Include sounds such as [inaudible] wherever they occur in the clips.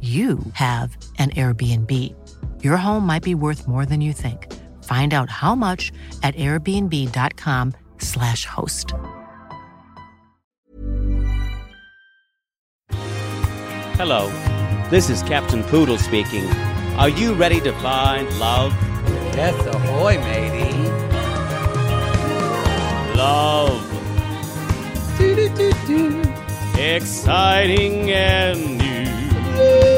you have an Airbnb. Your home might be worth more than you think. Find out how much at airbnb.com/slash host. Hello, this is Captain Poodle speaking. Are you ready to find love? Yes, ahoy, matey. Love. Do, do, do, Exciting and new.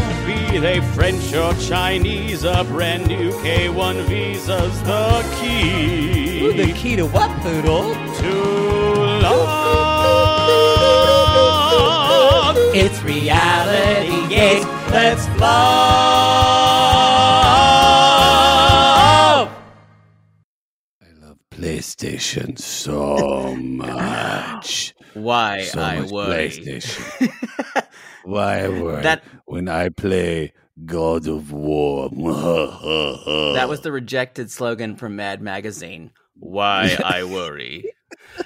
Be they French or Chinese, a brand new K1 visa's the key. Ooh, the key to what, Poodle? to [laughs] love. It's reality gaze. Let's love. I love PlayStation so [laughs] much. Why so I much worry. PlayStation. [laughs] Why I worry That- when I play God of War? [laughs] That was the rejected slogan from Mad Magazine. [laughs] Why I worry. [laughs]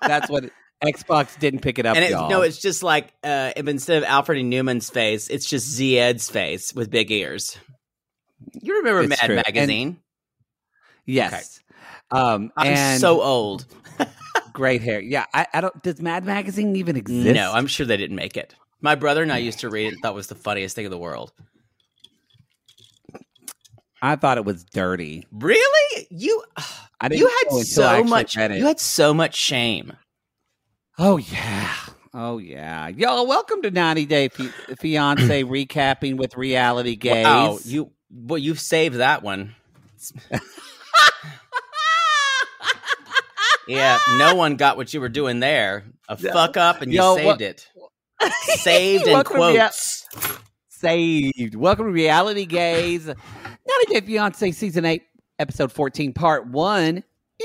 That's what Xbox didn't pick it up, And it, no, it's just like uh, instead of Alfred E. Neuman's face, it's just Zed's face with big ears. You remember It's Mad true. And- Magazine? yes. Um, I'm and so old. great hair. Yeah, I, I don't. Does Mad Magazine even exist? No, I'm sure they didn't make it. My brother and I used to read it and thought it was the funniest thing in the world. I thought it was dirty. Really? You I didn't you had so much you had so much shame. Oh yeah. Oh yeah. Y'all, welcome to 90 Day Fi- Fiance [clears throat] recapping with reality gaze. Wow, you well you've saved that one. [laughs] yeah, no one got what you were doing there. A fuck up and you Yo, saved what- it. Saved in Welcome to Rea- quotes. saved. Welcome to Reality Gaze. 90 Day Fiance season 8 episode 14 part 1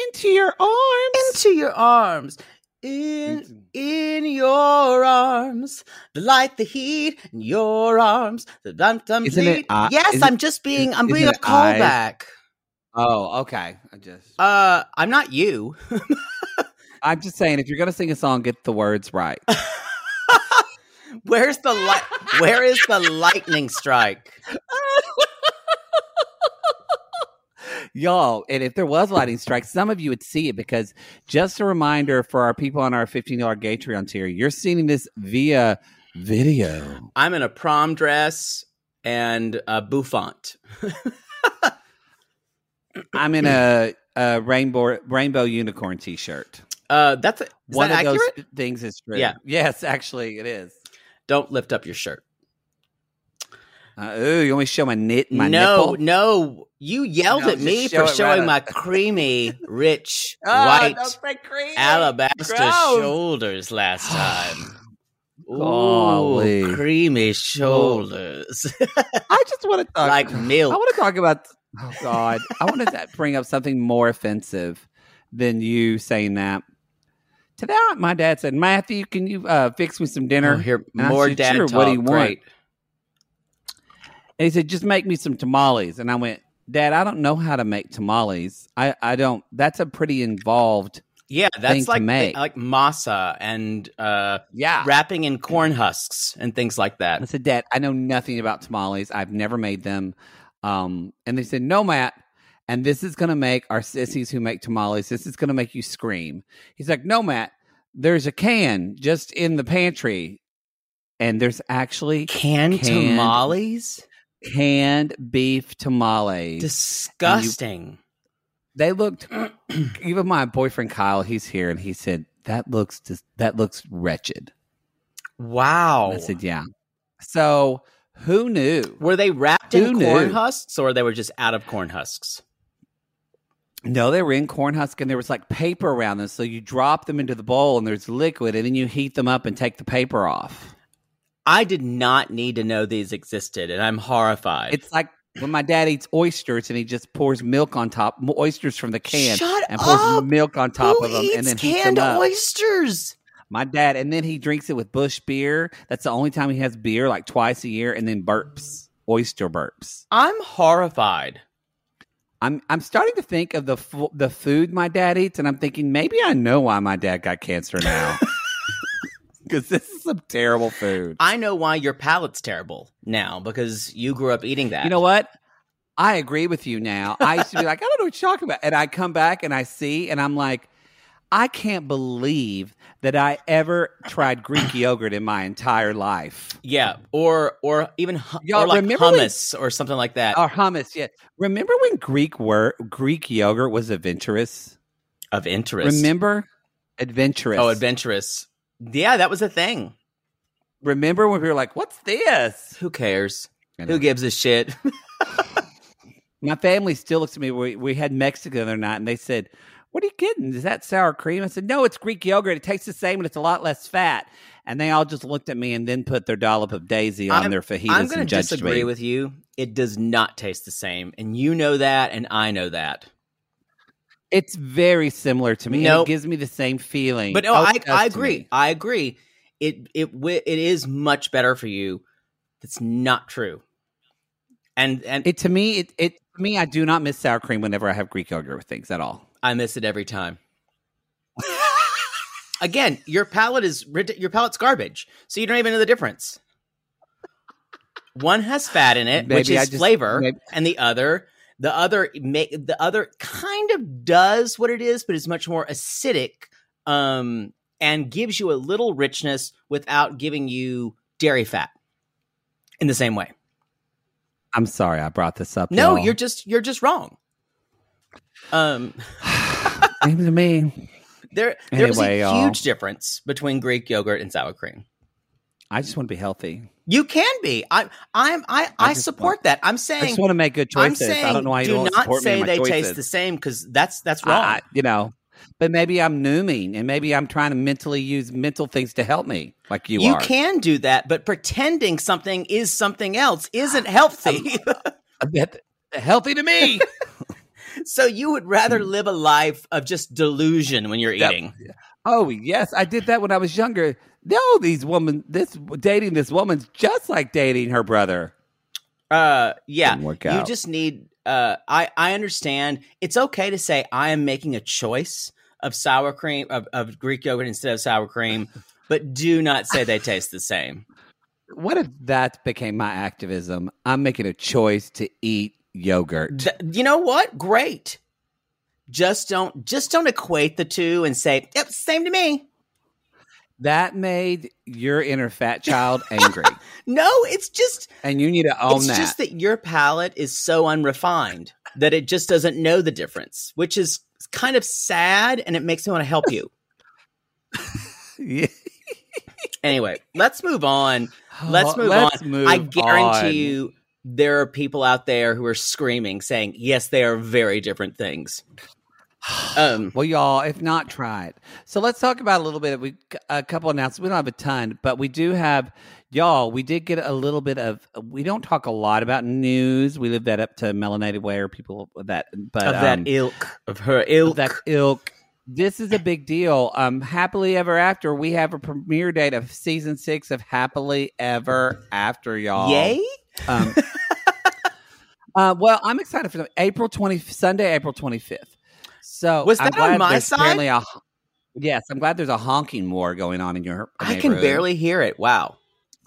into your arms. Into your arms. In in your arms. The light, the heat in your arms. The dum dum Isn't it I- Yes, isn't- I'm just being I'm being a callback. Oh, okay. I just Uh I'm not you. [laughs] I'm just saying if you're going to sing a song get the words right. [laughs] Where's the light where is the lightning strike? Y'all, and if there was lightning strike, some of you would see it because just a reminder for our people on our $15 Patreon tier, you're seeing this via video. I'm in a prom dress and a bouffant. I'm in a, a rainbow rainbow unicorn t-shirt. Uh that's is One that of accurate? those things is true. Yeah. Yes, actually it is. Don't lift up your shirt. Uh, ooh, you want me to show my knit my no, nipple? no. You yelled No, at me show for showing right my creamy, [laughs] rich, Ah, white creamy. alabaster Gross. shoulders last [sighs] time. Ooh, creamy shoulders. I just want to [laughs] talk like milk. I want to talk about. Oh God, I want to [laughs] bring up something more offensive than you saying that. Today, my dad said, "Matthew, can you uh, fix me some dinner?" Oh, here, more said, dad "Sure, talk. What do you want? Great. And he said, "Just make me some tamales." And I went, "Dad, I don't know how to make tamales. I, I don't. That's a pretty involved. Yeah, thing that's to like make. like masa and uh, Yeah." wrapping in corn husks and things like that. I said, Dad, I know nothing about tamales. I've never made them. Um, and they said, No, Matt. And this is going to make our sissies who make tamales, this is going to make you scream. He's like, no, Matt, there's a can just in the pantry. And there's actually Canned, Canned- tamales? canned beef tamales. Disgusting. they looked, [clears throat] even my boyfriend Kyle, he's here, and he said, that looks just, that looks wretched. wow. I said, yeah. So who knew? Were they wrapped Who in corn knew? husks or they were just out of corn husks? No, they were in corn husk and there was like paper around them. So you drop them into the bowl and there's liquid and then you heat them up and take the paper off. I did not need to know these existed, and I'm horrified. It's like when my dad eats oysters and he just pours milk on top, oysters from the can, Shut and pours up! milk on top Who of them eats and then heats canned them up. oysters? My dad, and then he drinks it with Busch beer. That's the only time he has beer, like twice a year, and then burps, oyster burps. I'm horrified. I'm I'm starting to think of the fu- the food my dad eats, and I'm thinking maybe I know why my dad got cancer now. [laughs] Because this is some terrible food. I know why your palate's terrible now because you grew up eating that. You know what? I agree with you now. I used to be like, I don't know what you're talking about. And I come back and I see, and I'm like, I can't believe that I ever tried Greek [coughs] yogurt in my entire life. Yeah, or or even hu- Y'all or like remember when- hummus or something like that. Or hummus, yeah. Remember when Greek word Greek yogurt was adventurous? of interest. Remember? Adventurous. Oh, adventurous. Yeah, that was a thing. Remember when we were like, what's this? Who cares? Who gives a shit? [laughs] My family still looks at me. We, we had Mexico the other night, and they said, "What are you kidding? Is that sour cream?" I said, "No, it's Greek yogurt. It tastes the same, and it's a lot less fat." And they all just looked at me and then put their dollop of Daisy on I'm- their fajitas I'm going to disagree me. with you. It does not taste the same, and you know that, and I know that. it's very similar to me. and Nope. it gives me the same feeling. But no, Oh, I, I agree. I agree. It it it is much better for you. That's not true. And and It to me, it, it to me, I do not miss sour cream whenever I have Greek yogurt with things at all. I miss it every time. Again, your palate is your palate's garbage, so you don't even know the difference. One has fat in it, which Maybe I is just- flavor, maybe- and the other, the other, the other kind of does what it is, but is much more acidic, um, and gives you a little richness without giving you dairy fat. In the same way, I'm sorry I brought this up. no, y'all. you're just you're just wrong. Um, Seems to me. there there's Anyway, a huge difference between Greek yogurt and sour cream. I just want to be healthy. You can be. I I'm I I, just support want- that. I'm saying. I just want to make good I'm choices. saying I don't know why you do don't not support me say they choices. taste the same because that's that's wrong. I, you know, but maybe I'm nooming and maybe I'm trying to mentally use mental things to help me, like you, you are. can do that, but pretending something is something else isn't [sighs] healthy. [laughs] Healthy to me. [laughs] so you would rather live a life of just delusion when you're Yep. eating. oh yes, I did that when I was younger. No, these woman, this dating this woman's just like dating her brother. Uh, yeah, you just need. Uh, I I understand. It's okay to say I am making a choice of sour cream of, of Greek yogurt instead of sour cream, [laughs] but do not say they taste the same. What if that became my activism? I'm making a choice to eat yogurt. Th- you know what? Great. Just don't just don't equate the two and say, "Yep, same to me." That made your inner fat child [laughs] angry, No, it's just and you need to own it's that. It's just that your palate is so unrefined that it just doesn't know the difference, which is kind of sad and it makes me want to help you. Yeah. [laughs] Anyway, let's move on. Let's oh, move Let's on. move I guarantee on. you there are people out there who are screaming saying, "Yes, they are very different things." Um Well, y'all, if not, try it. So let's talk about a little bit. We a couple announcements. We don't have a ton, but we do have y'all. We did get a little bit of. We don't talk a lot about news. We leave that up to melanated way or people that, but of that um, ilk, of her ilk. of that ilk. This is a big deal. Um, happily ever after. We have a premiere date of season six of Happily Ever After, y'all. Yay! Um, [laughs] uh, well, I'm excited for them. April 20, Sunday, April 25th. So Was I'm that on my side? A, yes, I'm glad there's a honking war going on in your. I can barely hear it. Wow.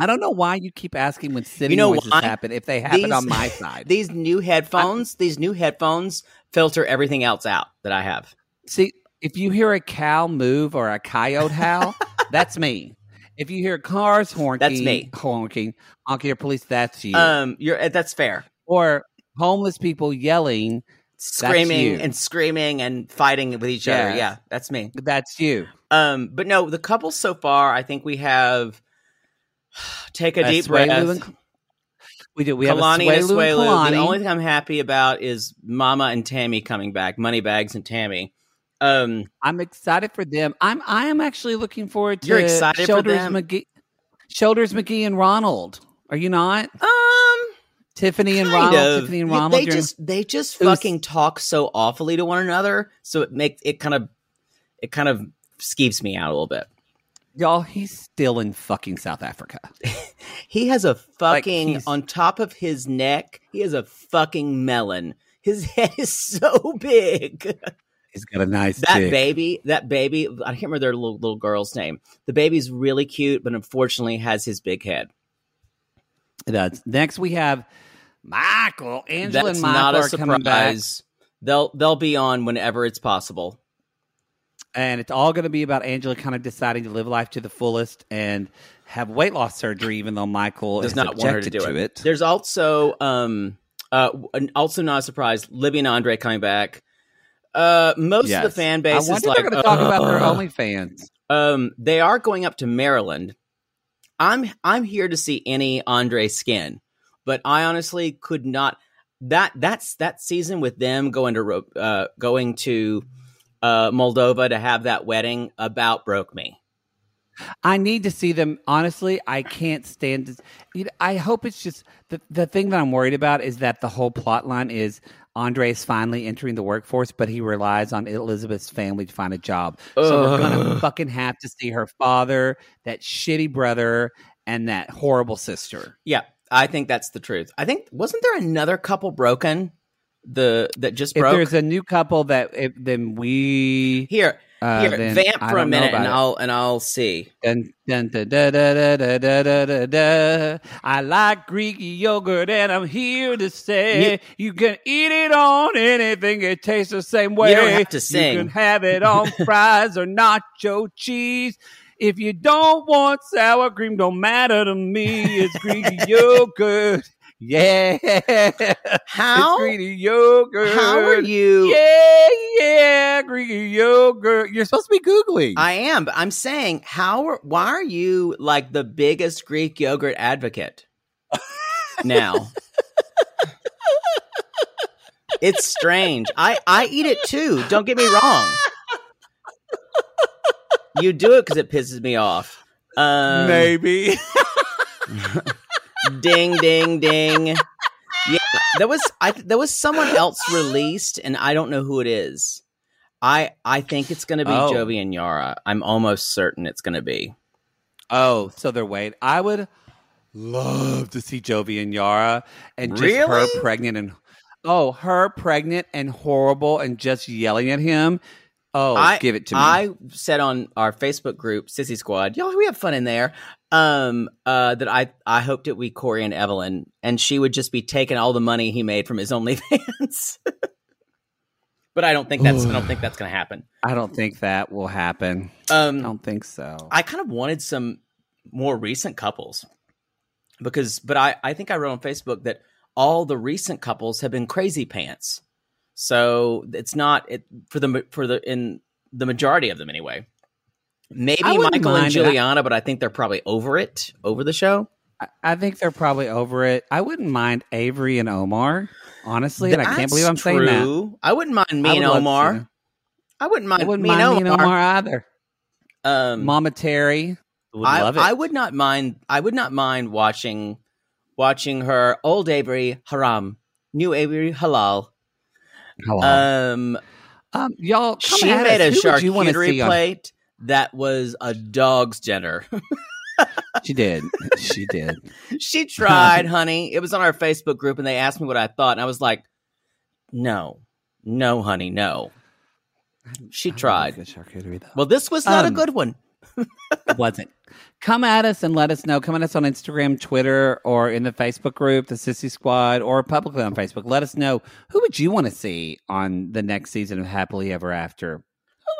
I don't know why you keep asking when city You know noises why? happen if they happen These- on my side. [laughs] These new headphones, these new headphones filter everything else out that I have. See, if you hear a cow move or a coyote howl, that's me. If you hear cars honking, That's me. honking, honking or police, that's you. Um, you're uh, that's fair. or homeless people yelling, Screaming and screaming and fighting with each other. Yeah, that's me. that's you. Um, but no, the couple so far, I think we have [sighs] take a Uh, deep breath. and- we do. We have Kalani a and and. Kalani. The only thing I'm happy about is Mama and Tammy coming back. Moneybags and Tammy. Um, I'm excited for them. I'm I am actually looking forward to You're excited for Shoulders them? McGee, Shoulders McGee and Ronald. Are you not? um, Tiffany and Ronald. of. Tiffany and Ronald. They just they just It was- fucking talk so awfully to one another, so it makes it kind of it kind of skeeps me out a little bit. y'all. He's still in fucking South Africa. [laughs] He has a fucking he's- on top of his neck. He has a fucking melon. His [laughs] head is so big. [laughs] He's got a nice that baby, that baby. I can't remember their little, little girl's name. The baby's really cute, but unfortunately has his big head. Does. Next, we have Michael. Angela That's and Michael not a are coming back, surprise. They'll they'll be on whenever it's possible. and it's all going to be about Angela kind of deciding to live life to the fullest and have weight loss surgery, even though Michael Does is not want her to do it. it. There's also um uh also not a surprise. Libby and Andre coming back. Uh, most Yes. of the fan I base wonder is if like they're going to talk about their "Ugh." OnlyFans. Um, they are going up to Maryland. I'm I'm here to see any Andre skin, but I honestly could not. That that's that season with them going to uh, going to uh, Moldova to have that wedding about broke me. I need to see them. Honestly, I can't stand. This. You know, I hope it's just the the thing that I'm worried about is that the whole plot line is Andre is finally entering the workforce, but he relies on Elizabeth's family to find a job. So we're gonna fucking have to see her father, that shitty brother, and that horrible sister. Yeah, I think that's the truth. I think wasn't there another couple broken the that just broke. If there's a new couple that, if, then we here. Uh, Here, vamp I for a minute, and it. I'll and I'll see. Dun, dun, dun, da, da, da, da, da, da, da, da. I like Greek yogurt, and I'm here to say you, can eat it on anything. It tastes the same way. You don't have to sing. You can have it on fries or nacho cheese. If you don't want sour cream, don't matter to me. It's Greek yogurt. Yeah, How it's Greek yogurt. how are you? Yeah, yeah, Greek yogurt. You're supposed to be googling. I am, but I'm saying, how? Are, why are you like the biggest Greek yogurt advocate [laughs] now? it's strange. I I eat it too. Don't get me wrong. You do it because it pisses me off. Um, Maybe. [laughs] ding ding ding yeah there was i there was someone else released and i don't know who it is i i think it's going to be Oh. jovi and yara i'm almost certain it's going to be Oh, so they're waiting. I would love to see Jovi and Yara and just her Really? pregnant and oh, her pregnant and horrible and just yelling at him. Oh, I, give it to me. I said on our Facebook group, Sissy Squad, y'all, we have fun in there. Um, uh, that I I hoped it would be Corey and Evelin, and she would just be taking all the money he made from his [laughs] OnlyFans. but I don't think that's I don't think that's gonna happen. I don't think that will happen. I Um, don't think so. I kind of wanted some more recent couples because, but I, I think I wrote on Facebook that all the recent couples have been crazy pants. So it's not it for the for the in the majority of them anyway. Maybe Michael and mind it. Juliana, but I think they're probably over it over the show. I, I think they're probably over it. I wouldn't mind Avery and Omar, honestly, and I can't believe I'm saying that. I wouldn't mind me I and would love to see Omar. them. I wouldn't mind I wouldn't me mind and me and Omar. Omar either. Um, Mama Terry would I, love it. I would not mind. I would not mind watching watching her old Avery haram, new Avery halal. Hello. Um, Um, y'all, come she at made us. a Who would you wanna charcuterie see on- plate that was a dog's dinner. She did. She did. [laughs] she tried, honey. It was on our Facebook group, and they asked me what I thought, and I was like, "No, no, honey, no." She tried. good charcuterie, though. Well, this was not Um, a good one. [laughs] it wasn't. Come at us and let us know. Come at us on Instagram, Twitter, or in the Facebook group, the Sissy Squad, or publicly on Facebook. Let us know who would you want to see on the next season of Happily Ever After.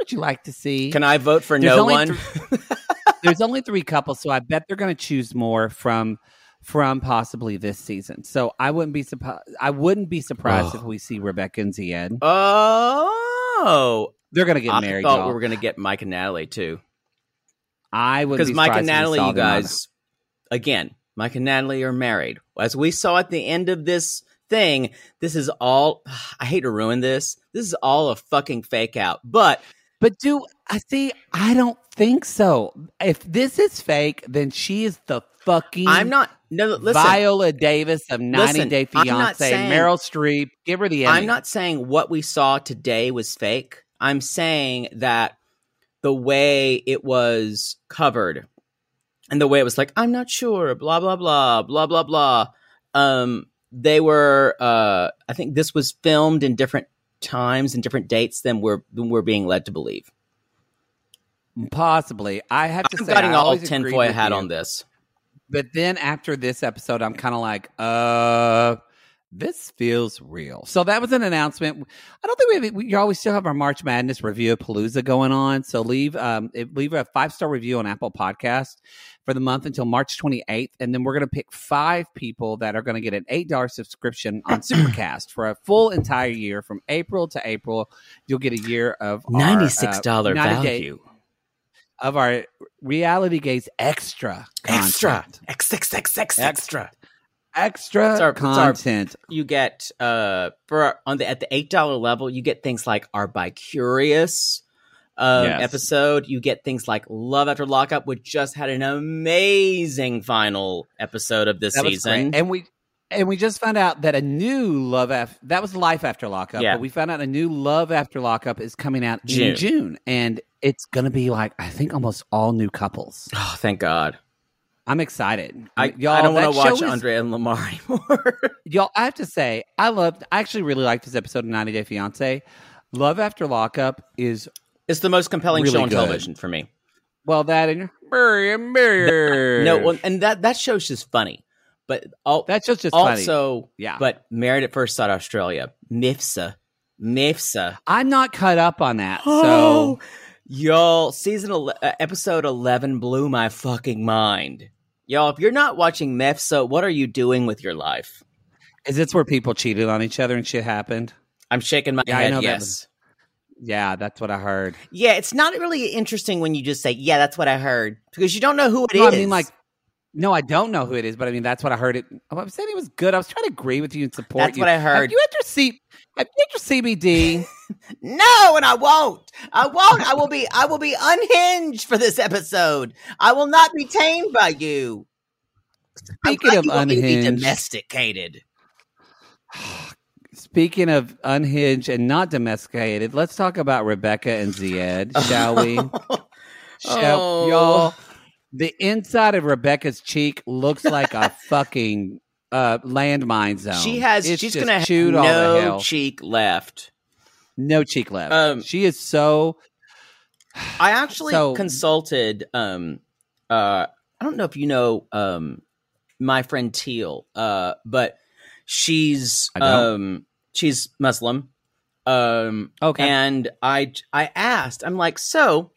Would you like to see? Can I vote for There's no one? th- [laughs] There's only three couples, so I bet they're going to choose more from from possibly this season. So I wouldn't be surprised. I wouldn't be surprised if we see Rebecca and Zied. oh, They're going to get I married. thought y'all. we were going to get Mike and Natalie too. I would because be Mike and surprised if we Natalie, you them on- guys, again, Mike and Natalie are married. As we saw at the end of this thing, this is all. [sighs] I hate to ruin this. This is all a fucking fake out. But But do I see? I don't think so. If this is fake, then she is the fucking. I'm not. No, listen. Viola Davis of 90 Listen, Day I'm not Fiance, saying- Meryl Streep. Give her the Emmy. I'm not saying what we saw today was fake. I'm saying that the way it was covered and the way it was like, I'm not sure, blah, blah, blah, blah, blah, blah. Um, they were, uh, I think this was filmed in different times and different dates than we're, than we're being led to believe. Possibly. I have to I'm say, getting I all tinfoil hat you. on this. But then after this episode, I'm kind of like, uh, this feels real. So that was an announcement. I don't think we have, we always still have our March Madness review of Palooza going on. So leave um leave a five star review on Apple Podcast for the month until March 28th, and then we're going to pick five people that are going to get an eight dollar subscription on [clears throat] Supercast for a full entire year from April to April. You'll get a year of uh, $96 United Day- value. of our reality gaze extra Extra. content. XXX extra extra It's our- it's our- content. you get uh for on the at the eight dollar level you get things like our by curious um Yes. episode you get things like love after lockup which just had an amazing final episode of this That was season great. and we and we just found out that a new love after that was life after lockup. Yeah. But we found out a new love after lockup is coming out June. in June, and it's gonna be like I think almost all new couples. oh thank god I'm excited. i, y'all, I don't want to watch show is- andrea and lamar [laughs] anymore y'all i have to say i loved i actually really liked this episode of 90 day fiance love after lockup is it's the most compelling Really show on good. television for me well that and no well, and that that show's just funny but all, that's just just funny also Yeah. but married at first sight australia mifsa mifsa i'm not cut up on that Oh, so [gasps] y'all, season ele- uh, episode eleven blew my fucking mind. Y'all, if you're not watching Mefsa, what are you doing with your life? is this where people cheated on each other and shit happened I'm shaking my Yeah, I head. know that yes. Was- yeah that's what i heard Yeah, it's not really interesting when you just say, "Yeah, that's what I heard," because you don't know who it is. no, i mean like no i don't know who it is but i mean that's what i heard it oh, i'm saying it was good i was trying to agree with you and support That's you what I heard. have you had your C- have you had your cbd no, and I won't. I won't. I will be. I will be unhinged for this episode. I will not be tamed by you. Speaking of you want be unhinged- domesticated. Speaking of unhinged and not domesticated, let's talk about Rebecca and Zied, shall we? [laughs] [laughs] Shall, Oh. y'all, the inside of Rebecca's cheek looks like a [laughs] fucking uh, landmine zone. She has. It's she's gonna have chewed all the no cheek left. no cheek left. Um, she is so. I actually [sighs] So- consulted. Um, uh, I don't know if you know um, my friend Teal, uh, but she's um, she's Muslim. Um, Okay. and I I asked, I'm like, so,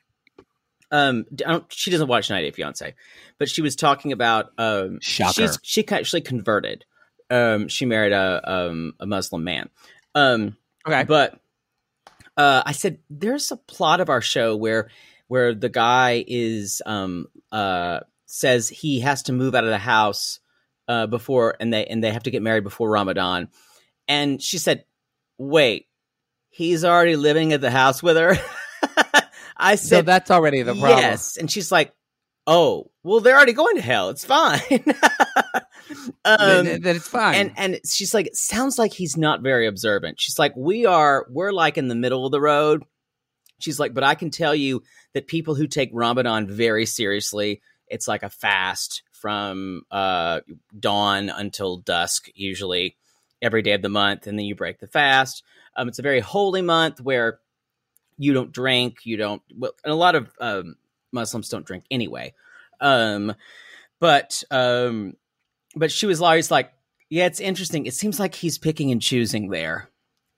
um, d- I don't, she doesn't watch 90 Day Fiance, but she was talking about um, Shocker. she's she actually converted. Um, she married a um a Muslim man. Um, Okay. but uh, I said there's a plot of our show where where the guy is um uh says he has to move out of the house uh before and they and they have to get married before Ramadan. And she said, "Wait, he's already living at the house with her." [laughs] I said, so that's already the problem. Yes, and she's like, "Oh, well, they're already going to hell. It's fine." [laughs] um, Then, then it's fine. and and she's like, sounds like he's not very observant. She's like, we are, we're like in the middle of the road. She's like, but I can tell you that people who take Ramadan very seriously, it's like a fast from uh, dawn until dusk, usually every day of the month, and then you break the fast. Um, it's a very holy month where you don't drink, you don't. Well, and a lot of um, Muslims don't drink anyway. Um, but um, but she was always like, yeah, it's interesting. It seems like he's picking and choosing there.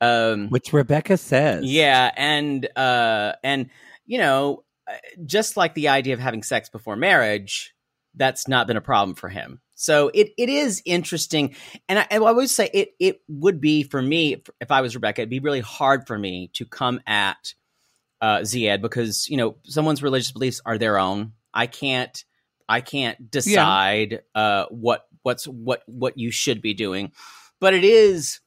Um, Which Rebecca says. yeah, and uh, and you know, uh, just like the idea of having sex before marriage, that's not been a problem for him. So it it is interesting, and I, I would say it it would be for me if- if I was Rebecca, it'd be really hard for me to come at uh, Zied because you know someone's religious beliefs are their own. I can't I can't decide uh, what what's what what you should be doing, but it is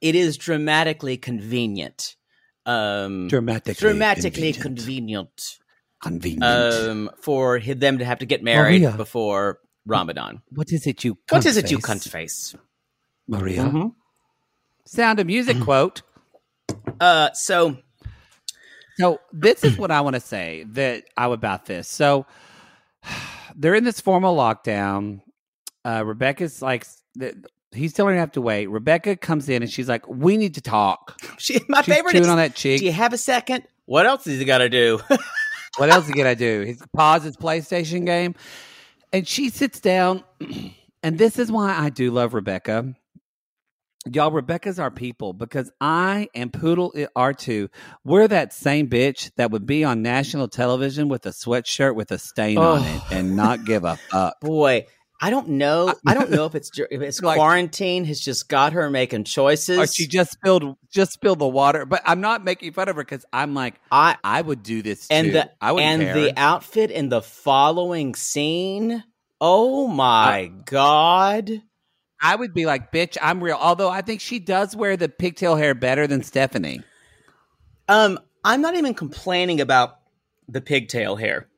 it is dramatically convenient. Um, Dramatically, dramatically convenient. convenient Convenient. um, for them to have to get married Maria. before Ramadan. What is it you? What is it, you cunt cunt face? Maria, Mhm. Sound of Music quote. Uh, so So this is what I want to say that I about this. So [sighs] they're in this formal lockdown. Uh, Rebecca's like, he's telling her to have to wait. Rebecca comes in and she's like, "We need to talk." [laughs] she, my She's favorite chewing is. on that cheek. Do you have a second? What else has he got to do? [laughs] What else can I do? He paused his PlayStation game, and she sits down. [clears throat] And this is why I do love Rebecca. Y'all, Rebecca's our people because I and Poodle are too. We're that same bitch that would be on national television with a sweatshirt with a stain on Oh. it and not give a [laughs] fuck. Boy, I don't know. I don't know if it's if [laughs] it's Like- quarantine has just got her making choices. Or she just spilled just spilled the water. But I'm not making fun of her because I'm like I I would do this and too. the I would and care. the outfit in the following scene. Oh my god! I would be like, bitch, I'm real. Although I think she does wear the pigtail hair better than Stephanie. Um, I'm not even complaining about the pigtail hair.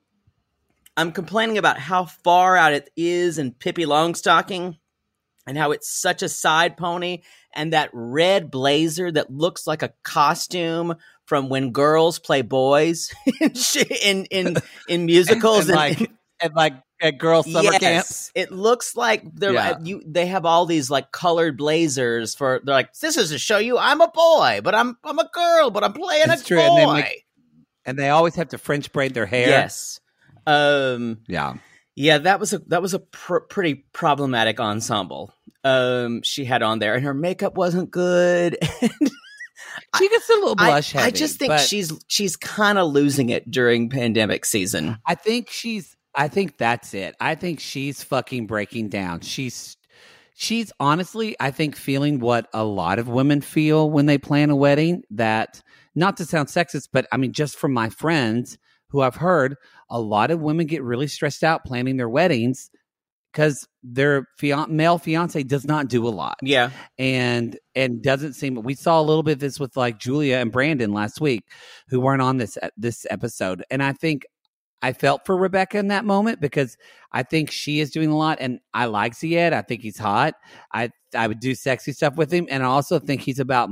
I'm complaining about how far out it is in Pippi Longstocking and how it's such a side pony and that red blazer that looks like a costume from when girls play boys [laughs] in in [laughs] in, musicals and like [laughs] and like at girl summer yes, camps. It looks like they're Yeah. you. They have all these like colored blazers for. They're like, this is to show you I'm a boy, but I'm I'm a girl, but I'm playing It's a true, boy. and they make- And they always have to French braid their hair. Yes. Um. Yeah. Yeah, that was a that was a pr- pretty problematic ensemble. Um, she had on there, and her makeup wasn't good. [laughs] She gets a little I, heavy. I just think but she's she's kind of losing it during pandemic season. I think she's I think that's it. I think she's fucking breaking down. She's she's honestly, I think feeling what a lot of women feel when they plan a wedding that not to sound sexist, but I mean just from my friends who I've heard, a lot of women get really stressed out planning their weddings because their fian- male fiance does not do a lot. Yeah, and and doesn't seem we saw a little bit of this with like Julia and Brandon last week who weren't on this this episode. And I think I felt for Rebecca in that moment because I think she is doing a lot and I like Zied I think he's hot. I I would do sexy stuff with him. And I also think he's about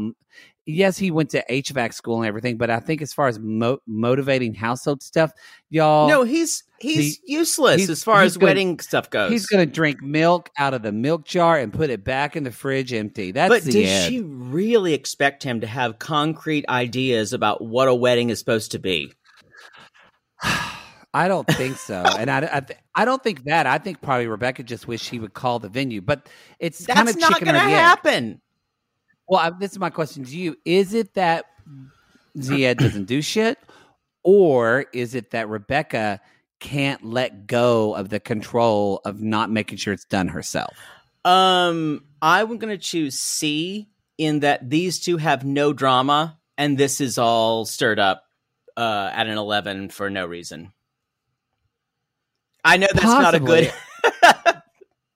yes he went to HVAC school and everything but I think as far as mo- motivating household stuff y'all no, he's he's useless he's- as far as gonna- wedding stuff goes. He's going to drink milk out of the milk jar and put it back in the fridge empty. That's but the did end. she really expect him to have concrete ideas about what a wedding is supposed to be? [sighs] I don't think so, and I, I, th- I don't think that. I think probably Rebecca just wished he would call the venue, but it's kind That's of not going to the happen. Well, I, this is my question to you: Is it that Zied doesn't do shit, or is it that Rebecca can't let go of the control of not making sure it's done herself? Um, I'm going to choose C in that these two have no drama, and this is all stirred up uh, at an 11 for no reason. I know that's not a good. [laughs]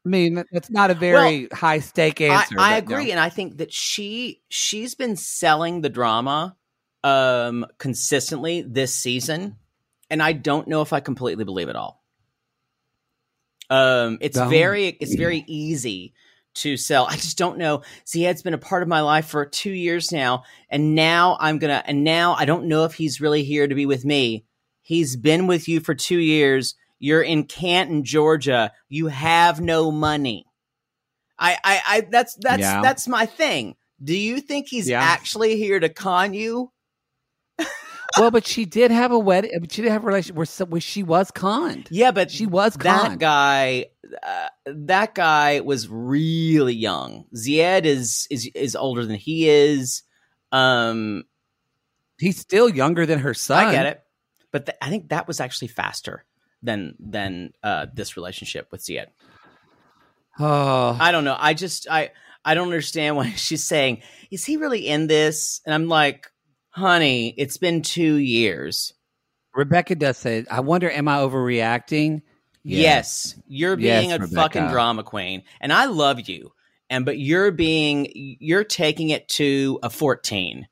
I mean, that- that's not a very high stake I, answer. I no. agree, and I think that she she's been selling the drama um consistently this season, and I don't know if I completely believe it all. Um, it's No. very it's very easy to sell. I just don't know. Zied's been a part of my life for two years now, and now I'm gonna and now I don't know if he's really here to be with me. He's been with you for two years. You're in Canton, Georgia. You have no money. I, I, I that's that's Yeah. that's my thing. Do you think he's Yeah. actually here to con you? well, but she did have a wedding. But she did have a relationship where, where she was conned. Yeah, but She was that guy. Uh, that guy was really young. Zied is is is older than he is. Um, He's still younger than her son. I get it, but th- I think that was actually faster than than uh, this relationship with Zied. Oh, I don't know. I just I I don't understand why [laughs] she's saying is he really in this? And I'm like, honey, it's been two years. Rebecca does say, "I wonder, am I overreacting?" Yes, you're Yes, being a Rebecca. fucking drama queen, and I love you. And but you're being you're taking it to a 14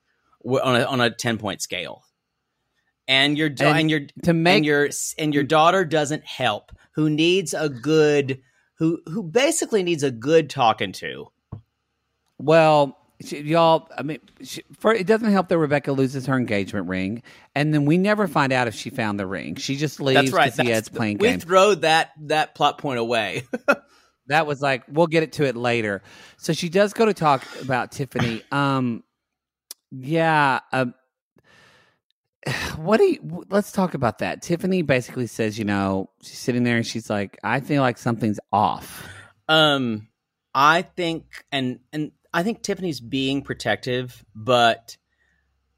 on a on a 10 point scale. And your And and your to make and your and your daughter doesn't help. Who needs a good who who basically needs a good talking to. Well, she, y'all, I mean, she, for, it doesn't help that Rebecca loses her engagement ring, and then we never find out if she found the ring. She just leaves That's right. because That's- Ed's playing we games. throw that that plot point away. [laughs] that was like, we'll get it to it later. So she does go to talk about Tiffany. Um, yeah. Um, [sighs] what do you? Let's talk about that. Tiffany basically says, you know, she's sitting there and she's like, I feel like something's off. Um, I think, and and I think Tiffany's being protective, but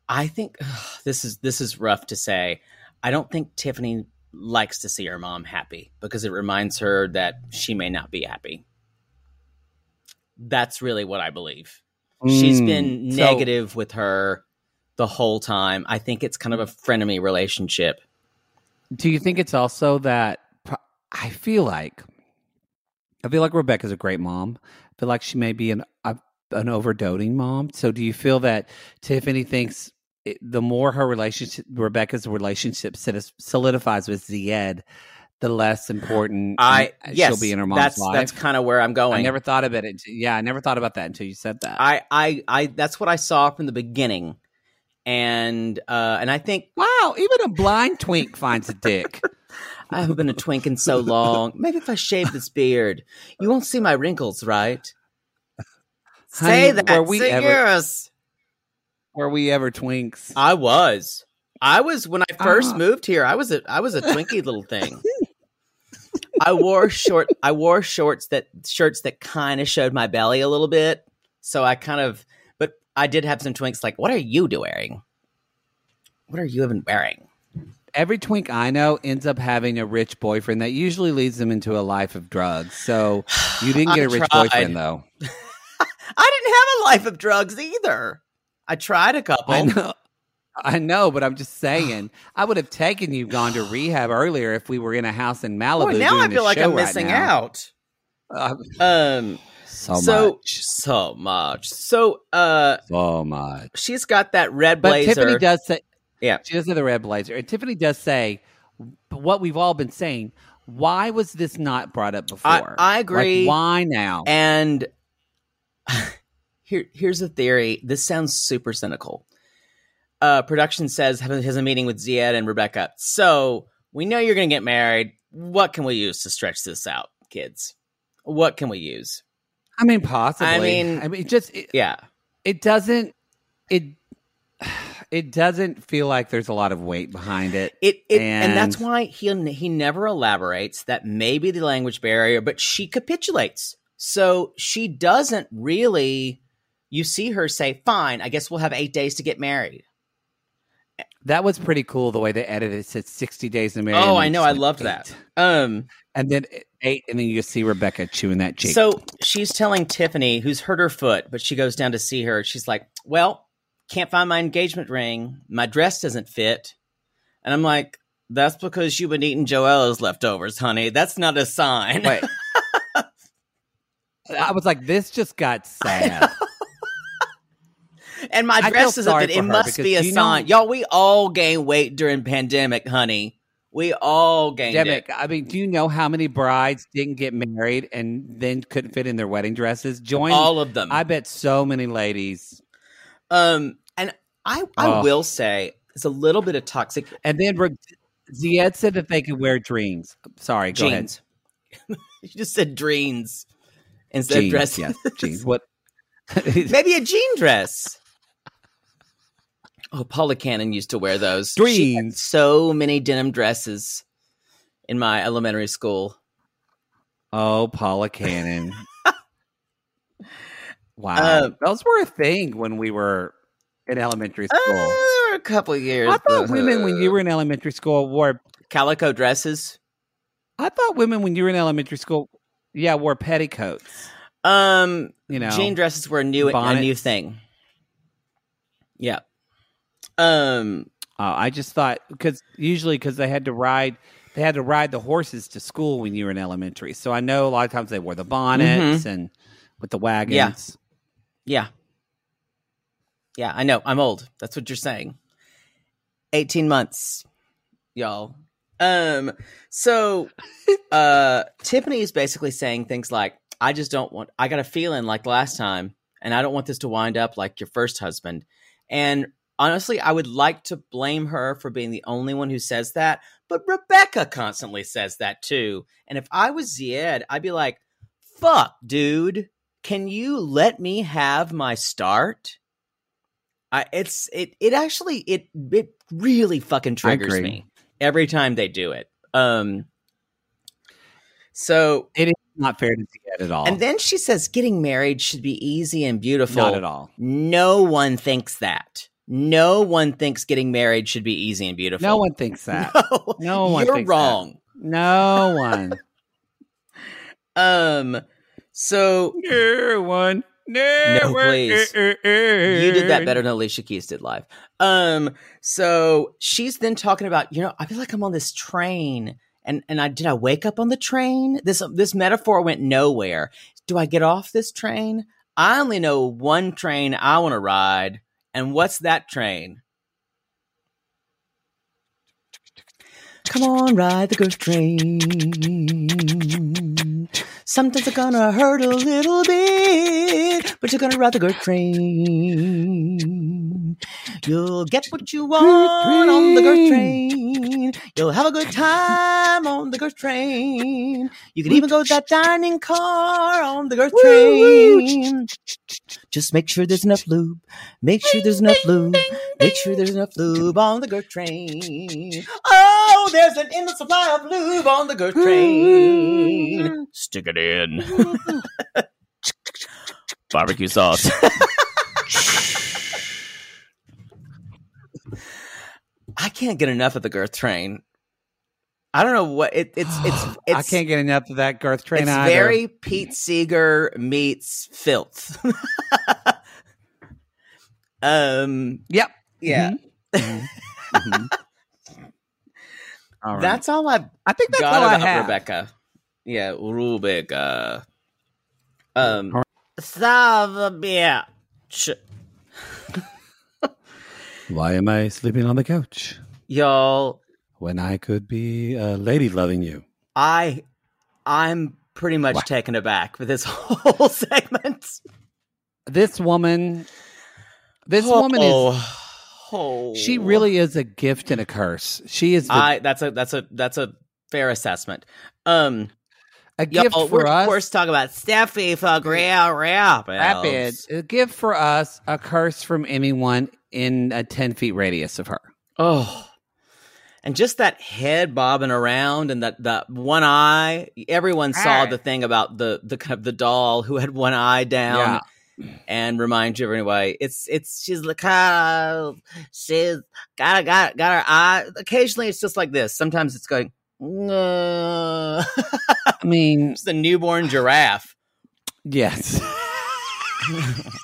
I think [sighs] this is this is rough to say. I don't think Tiffany likes to see her mom happy because it reminds her that she may not be happy. That's really what I believe. She's been So- negative with her the whole time. I think it's kind of a frenemy relationship. Do you think it's also that I feel like I feel like Rebecca's a great mom. I feel like she may be an a, an overdoting mom. So do you feel that Tiffany thinks it, the more her relationship Rebecca's relationship solidifies with Zied, the less important I she'll be in her mom's that's life? that's kind of where I'm going. I never thought of it. Until, yeah, I never thought about that until you said that. I, I, I, that's what I saw from the beginning, and uh, and I think wow, even a blind twink finds a dick. [laughs] I haven't been a twink in so long. Maybe if I shave this beard, you won't see my wrinkles, right? Say Honey, that. were we say ever- yes. Were we ever twinks? I was. I was when I first Ah. moved here. I was a I was a twinky little thing. I wore short. I wore shorts that shirts that kind of showed my belly a little bit. So I kind of, I did have some twinks. Like, what are you doing? What are you even wearing? every twink I know ends up having a rich boyfriend that usually leads them into a life of drugs. So [sighs] you didn't get a rich tried. boyfriend though. [laughs] I didn't have a life of drugs either. I tried a couple. I know. I know, but I'm just saying. [sighs] I would have taken you, gone to rehab earlier if we were in a house in Malibu. Boy, now I feel like I'm right missing now. out. Uh, Um, so, so much, so much. So, uh, so much. she's got that red But blazer. Tiffany does say, Yeah. she does have the red blazer, and Tiffany does say what we've all been saying. Why was this not brought up before? I Like, agree. why now? And [sighs] here, here's a theory. This sounds super cynical. Uh, production says has a meeting with Zied and Rebecca. So we know you're going to get married. What can we use to stretch this out, kids? What can we use? I mean, possibly. I mean- I mean, just it, Yeah, it doesn't. It it doesn't feel like there's a lot of weight behind it. it, it and, that's why he he never elaborates that maybe the language barrier, but she capitulates. So she doesn't really. You see her say, "Fine, I guess we'll have eight days to get married." That was pretty cool the way they edited it. It said 60 days to marry. Oh, I know, I loved eight. that. Um, And then eight, and then you see Rebecca chewing that cheek. So she's telling Tiffany, who's hurt her foot, but she goes down to see her. She's like, Well, can't find my engagement ring. My dress doesn't fit. And I'm like, That's because you've been eating Joella's leftovers, honey. That's not a sign. Wait. [laughs] I was like, this just got sad. and my dress doesn't fit. It must be a you know- sign. Y'all, we all gain weight during pandemic, honey. We all gained it. I mean, do you know how many brides didn't get married and then couldn't fit in their wedding dresses? Join All of them. I bet so many ladies. um, and I, I Oh. will say, it's a little bit of toxic And then Zied said that they could wear dreams. Sorry, go ahead. jeans. [laughs] you just said dreams instead of Jeans, dresses. yes, jeans. [laughs] What? Maybe a jean dress. Oh, Paula Cannon used to wear those. Dreams. so many denim dresses in my elementary school. Oh, Paula Cannon. [laughs] wow. Uh, Those were a thing when we were in elementary Uh, school. there were a couple years. I thought uh, women when you were in elementary school wore calico dresses. I thought women when you were in elementary school yeah, wore petticoats. Um, You know. jean dresses were a new a new thing. Yeah. Um. Uh, I just thought because usually because they had to ride, they had to ride the horses to school when you were in elementary. So I know a lot of times they wore the bonnets and with the wagons. Yeah. Yeah, I know. I'm old. That's what you're saying. 18 months, y'all. Um so [laughs] uh Tiffany is basically saying things like I just don't want I got a feeling like last time and I don't want this to wind up like your first husband. And honestly, I would like to blame her for being the only one who says that, but Rebecca constantly says that too. And if I was Zied, I'd be like, "Fuck, dude." can you let me have my start? I it's it it actually it it really fucking triggers me every time they do it. Um so It is not fair to get at all. and then she says getting married should be easy and beautiful. not at all. No one thinks that. No one thinks getting married should be easy and beautiful. No one thinks that. [laughs] No, No one You're thinks that. wrong. No one. [laughs] Um so no one. No, No, please. You did that better than Alicia Keys did live. Um, so she's then talking about, you know, I feel like I'm on this train, and and I did I wake up on the train? This this metaphor went nowhere. Do I get off this train? I only know one train I want to ride, and what's that train? Come on, ride the ghost train. Sometimes it's gonna hurt a little bit, but you're gonna ride the ghost train. You'll get what you want on the ghost train. You'll have a good time on the ghost train. You can even go to that dining car on the ghost train. Just make sure there's enough lube. Make sure there's enough lube. Make sure there's enough lube on the ghost train. Oh, there's an endless supply of lube on the ghost train. Stick it in. [laughs] Barbecue sauce. [laughs] I can't get enough of the girth train. I don't know what it, it's. It's. [gasps] it's I can't get enough of that girth train it's either. very Pete Seeger meets filth. [laughs] um. Yep. Yeah. Mhm. [laughs] All right. That's all I've I think that's all I have. Rebecca. Yeah, Rebecca. Um. Son a bitch. Why am I sleeping on the couch Y'all, when I could be a lady loving you? I, I'm pretty much taken aback with this [laughs] whole segment. This woman, this woman is. Oh. She really is a gift and a curse. She is the, I. That's a. That's a. That's a fair assessment. Um. A gift we're, for of us. course, talk about Steffi for real, real. Rapid, a gift for us, a curse from anyone in a ten feet radius of her. Oh. And just that head bobbing around and that, that one eye. Everyone saw the thing about the the kind of the doll who had one eye down and remind you anyway. It's it's she's like ah, she's got got got her eye. Occasionally it's just like this. Sometimes it's going. "Uh." I mean, it's the newborn giraffe. yes. [laughs]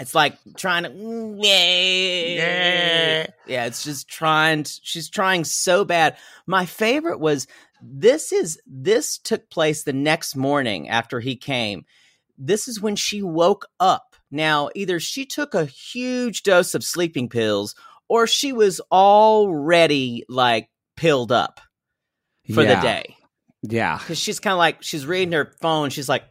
It's like trying to yeah. Yeah, it's just trying she's trying so bad. My favorite was this is this took place the next morning after he came. This is when she woke up. Now, either she took a huge dose of sleeping pills or she was already like pilled up for Yeah. the day. Yeah. Cuz she's kind of like she's reading her phone, she's like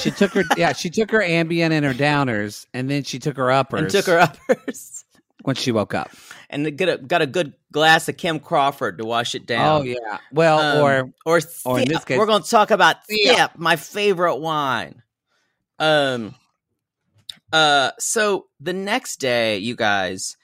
She took her yeah, she took her Ambien and her downers and then she took her uppers and took her uppers. when she woke up. and get a, got a good glass of Kim Crawford to wash it down. Oh yeah. Well, Um, or or or in this case- we're going to talk about. Sip, my favorite wine. Um, Uh, so the next day, you guys,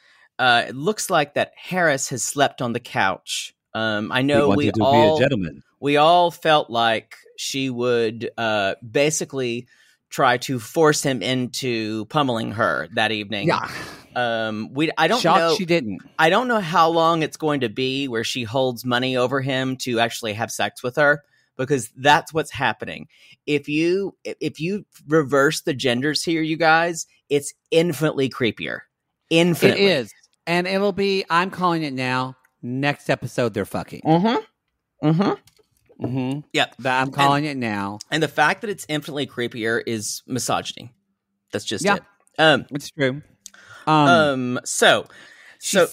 uh, it looks like that Harris has slept on the couch. Um, I know we, all a gentleman. we all felt like she would uh basically try to force him into pummeling her that evening. Yeah. Um, we I don't Shocked know. she didn't. I don't know how long it's going to be where she holds money over him to actually have sex with her because that's what's happening. If you if you reverse the genders here, you guys, it's infinitely creepier. Infinitely. is. And it'll be, I'm calling it now. Next episode, they're fucking. Mm-hmm. Mm-hmm. Mm-hmm. Yep. I'm calling it now. And the fact that it's infinitely creepier is misogyny. That's just Yeah. it. Um, It's true. Um, um, so, so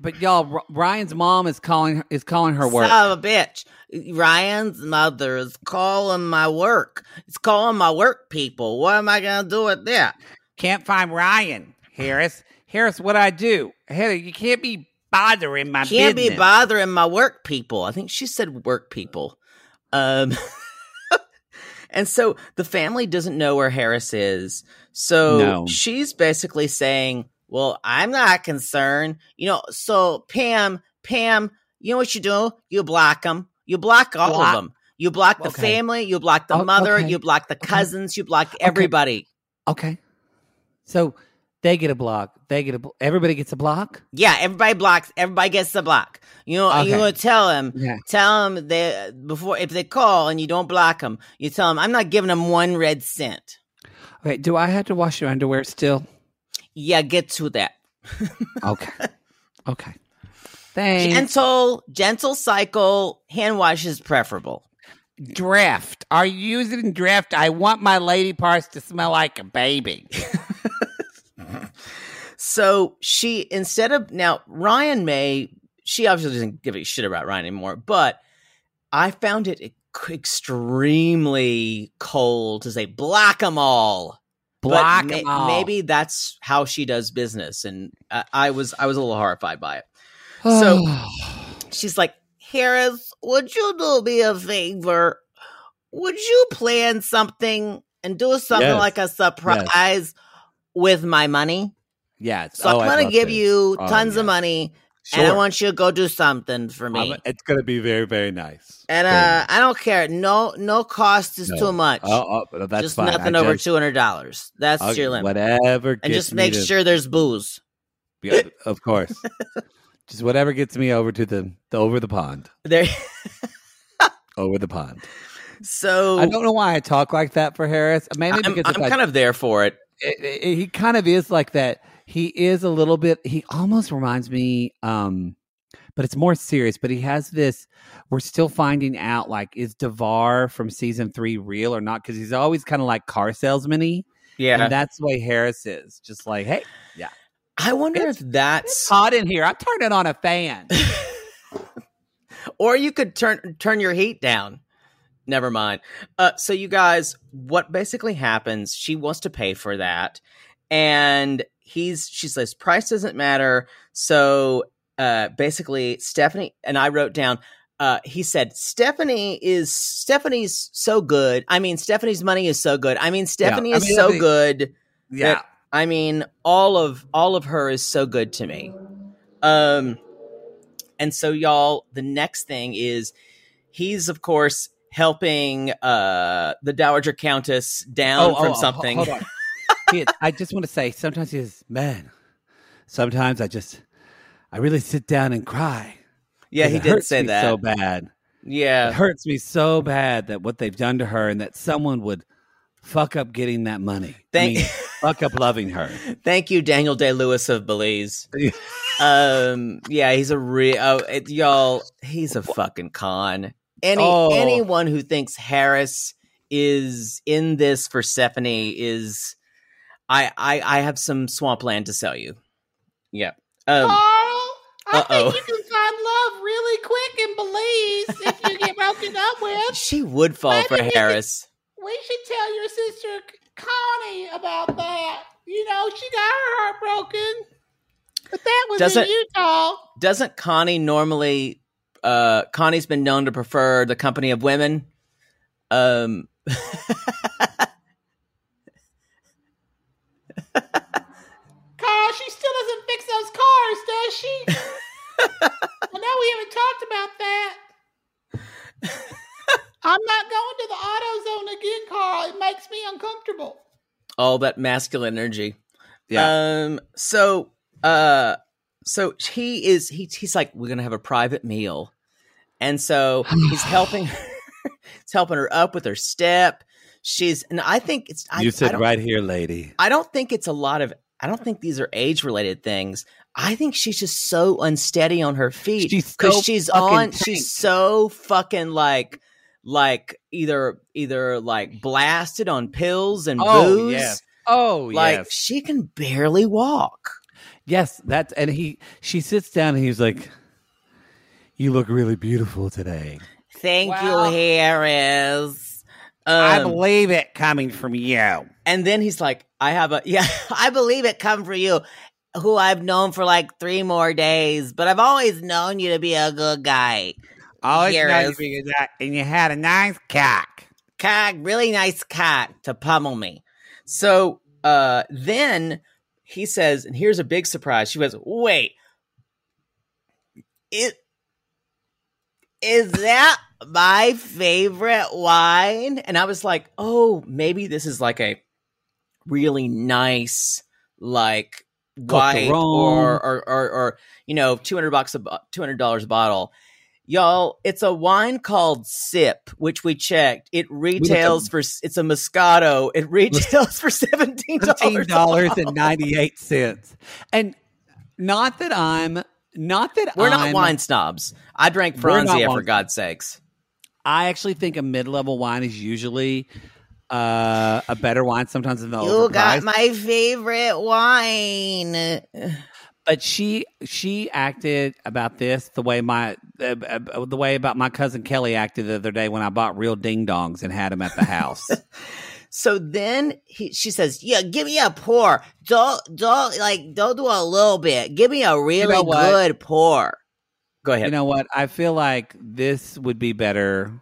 but y'all, Ryan's mom is calling is calling her work. Son of a bitch. Ryan's mother is calling my work. It's calling my work people. What am I gonna do with that? Can't find Ryan. Harris, Harris, what I do? Heather, you can't be bothering my Can't business. be bothering my work people. I think she said work people. Um [laughs] and so the family doesn't know where Harris is. So No. she's basically saying, Well, I'm not concerned. You know, so Pam, Pam, you know what you do? You block them. You block all Block- of them. You block the Okay. family, you block the Oh, mother, okay. you block the Okay. cousins, you block everybody. Okay, so they get a block. They get a. bl- Everybody gets a block. Yeah, everybody blocks. Everybody gets the block. You know, you Okay. want to tell them, Yeah. tell them they before if they call and you don't block them, you tell them I'm not giving them one red cent. Okay. Do I have to wash your underwear still? Yeah, get to that. Okay. [laughs] okay. Thanks. Gentle, gentle cycle. Hand wash is preferable. draft. Are you using draft? I want my lady parts to smell like a baby. [laughs] So she instead of now Ryan May, she obviously doesn't give a shit about Ryan anymore. But I found it extremely cold to say block them all. But Block ma- 'em all. Maybe that's how she does business, and I, I was I was a little horrified by it. [sighs] So she's like, Harris, would you do me a favor? Would you plan something and do something Yes. like a surprise with my money? Yes. So Oh, I'm gonna give to. you Oh, tons yes. of money, and I want you to go do something for me. I'm- it's gonna be very, very nice. and Very uh, nice. I don't care. No, no cost is No. too much. oh, oh, that's just fine. nothing I over two hundred dollars. That's I'll- your limit. Whatever, and just make to- sure there's booze. Yeah, of course. just whatever gets me over to the, the over the pond, [laughs] There. over the pond. so I don't know why I talk like that for Harris. Mainly I'm, because I'm kind of there for it. it- it- he kind of is like that. He is a little bit. He almost reminds me, um, but it's more serious. But he has this. We're still finding out, like, is Devar from season three real or not? Because he's always kind of like car salesman-y, Yeah. and that's the way Harris is. Just like, hey, yeah. I wonder It's- if that's hot in here. I'm turning on a fan. [laughs] or you could turn turn your heat down. Never mind. Uh, so you guys, what basically happens? She wants to pay for that, and he's she says price doesn't matter. So uh, basically, Stephanie and I wrote down. Uh, he said Stephanie is Stephanie's so good. I mean, Stephanie's money is so good. I mean, Stephanie I is mean, so I think- good. yeah, I mean, all of all of her is so good to me. Um and so y'all, the next thing is he's of course helping uh the Dowager Countess down from oh, something. Hold on. [laughs] He I just want to say, sometimes he is man. Sometimes I just, I really sit down and cry. Yeah, he it did hurts say me that. so bad. Yeah. It hurts me so bad that what they've done to her, and that someone would fuck up getting that money. Thank- I mean, [laughs] fuck up loving her. Thank you, Daniel Day Lewis of Belize. um, yeah, he's a real oh, it, y'all. He's a fucking con. Any Oh. anyone who thinks Harris is in this for Stephanie is, I I I have some swampland to sell you. Yeah. Um, Carl, I uh-oh. think you can find love really quick in Belize if you get broken up [laughs] with. she would fall Maybe for Harris. We should tell your sister Connie about that. You know, she got her heart broken. But that was Doesn't- in Utah. Doesn't Connie normally? Uh, Connie's been known to prefer the company of women. Um. [laughs] doesn't fix those cars, does she? [laughs] I know we haven't talked about that. I'm not going to the auto zone again, Carl. It makes me uncomfortable. All that masculine energy. Yeah. Um, so uh so he is he, he's like, We're gonna have a private meal. And so [sighs] he's helping her he's helping her up with her step. She's and I think it's I, You sit right here, lady. I don't think it's a lot of I don't think these are age related things. I think she's just so unsteady on her feet She's because so she's fucking on. tanked. She's so fucking like, like either either like blasted on pills and Oh, booze. yes. Oh, Like yes. she can barely walk. Yes, that's and he she sits down and he's like, "You look really beautiful today." Thank Wow. you, Harris. I Um, believe it coming from you. and then he's like, I have a [laughs] yeah, I believe it come for you, who I've known for like three more days, but I've always known you to be a good guy. Always Here know you is- figured that, and you had a nice cock. Cock, really nice cock to pummel me. So uh then he says, and here's a big surprise. She goes, wait, it is that my favorite wine? And I was like, oh, maybe this is like a really nice, like white or, or or or you know, two hundred bucks a two hundred dollars a bottle. Y'all, it's a wine called Sip, which we checked. It retails for it's a Moscato. It [laughs] retails for seventeen dollars. and ninety eight. And not that I'm not that We're not I'm, wine snobs. I drank Franzia for God's sakes. I actually think a mid level wine is usually uh, a better wine sometimes than the You got my favorite wine. but she she acted about this the way my uh, uh, the way about my cousin Kelly acted the other day when I bought real ding dongs and had them at the house. [laughs] So then he, she says, "Yeah, give me a pour. Don't don't like don't do a little bit. Give me a really know good pour." Go ahead. you know what? I feel like this would be better.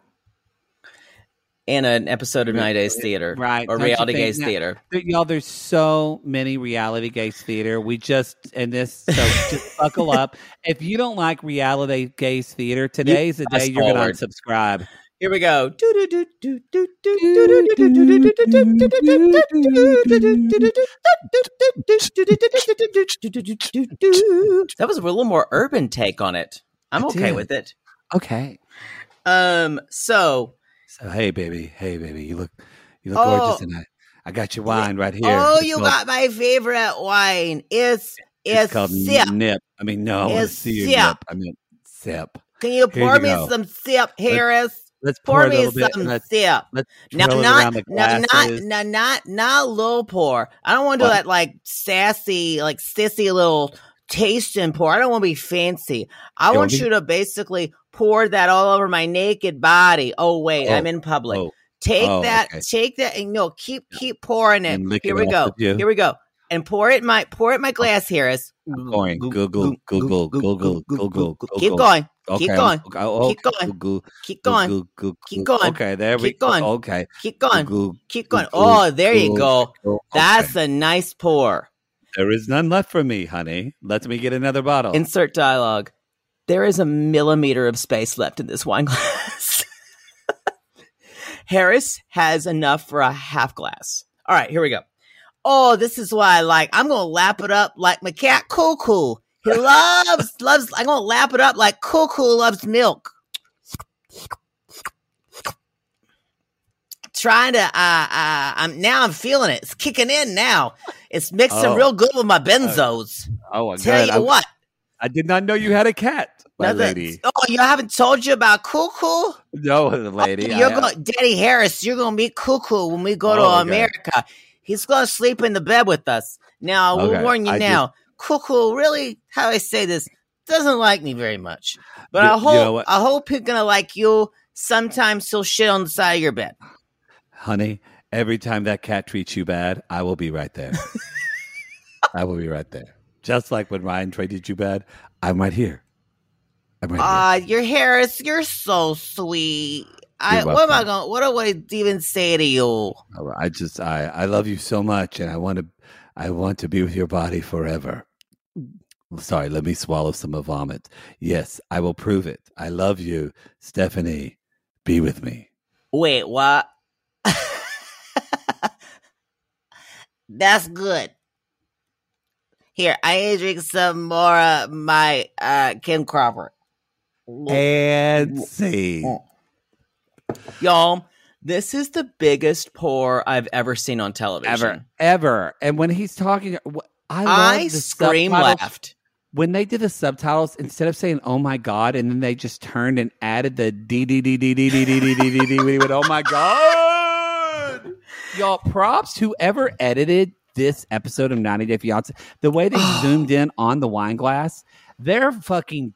in an episode of Night Days Theater, Right. or Don't Reality? Gaze Theater. Y'all, there's so many reality gaze theater. We just and this so just buckle up. If you don't like reality gaze theater, today's the day you're gonna unsubscribe. Here we go. That was a little more urban take on it. I'm I okay did. with it. Okay. Um, so So hey baby, hey baby, you look you look Oh. gorgeous tonight. I got your wine right here. oh, It's you called- got my favorite wine. It's it's, it's called sip. nip. I mean no, It's it's your sip. nip. I mean sip. Can you Here pour you me go. some sip, Harris? Let's pour, Pour me some Let's, sip. let's No, drill it not around the no, not glasses. no, not not little pour. I don't want to do What? that like sassy, like sissy little tasting pour. I don't want to be fancy. I want be- you to basically pour that all over my naked body. Oh wait, Oh, I'm in public. oh, take oh, that, okay. take that, and no, keep keep pouring it. Here it we go. Here we go. And pour it my pour it my glass, here is pouring. Google, Google, Google, Google, Keep going. Okay, Keep going. Okay, oh, Keep going. Google, Keep going. Google, Keep going. Okay, there we Keep going. go. Okay, Keep going. Google, Keep going. Oh, there you go. That's a nice pour. There is none left for me, honey. Let me get another bottle. Insert dialogue. There is a millimeter of space left in this wine glass. [laughs] Harris has enough for a half glass. All right, here we go. Oh, this is why I like. I'm gonna lap it up like my cat Cuckoo. He [laughs] loves loves. I'm gonna lap it up like Cuckoo loves milk. Trying to. Uh, uh, I'm now. I'm feeling it. It's kicking in now. It's mixing Oh. real good with my benzos. oh, I. Tell good. you I, what. I did not know you had a cat, my lady. Oh, you haven't told you about Cuckoo? No, lady. You're going, Daddy Harris. You're going to meet Cuckoo when we go to Oh, okay. America. He's going to sleep in the bed with us. Now, we'll warn you I now. Cuckoo, really, how I say this, doesn't like me very much. But You- I you hope, know? I hope he's going to like you. Sometimes he'll shit on the side of your bed. Honey, every time that cat treats you bad, I will be right there. [laughs] I will be right there. Just like when Ryan treated you bad, I'm right here. I'm right Ah, your Harris, you're so sweet. I, what am I going? What do I even say to you? I just, I, I love you so much, and I want to, I want to be with your body forever. Sorry, let me swallow some of vomit. Yes, I will prove it. I love you, Stephanie. Be with me. Wait, what? That's good. Here, I need to drink some more of my uh, Kim Crawford. And see. Y'all, this is the biggest pour I've ever seen on television. Ever, ever. And when he's talking, I I the scream subtitles. laughed. When they did the subtitles, instead of saying "Oh my god," and then they just turned and added the D D D D D D D D D D D. He went, "Oh my god!" Y'all, props whoever edited this episode of 90 Day Fiance. The way they [sighs] zoomed in on the wine glass, they're fucking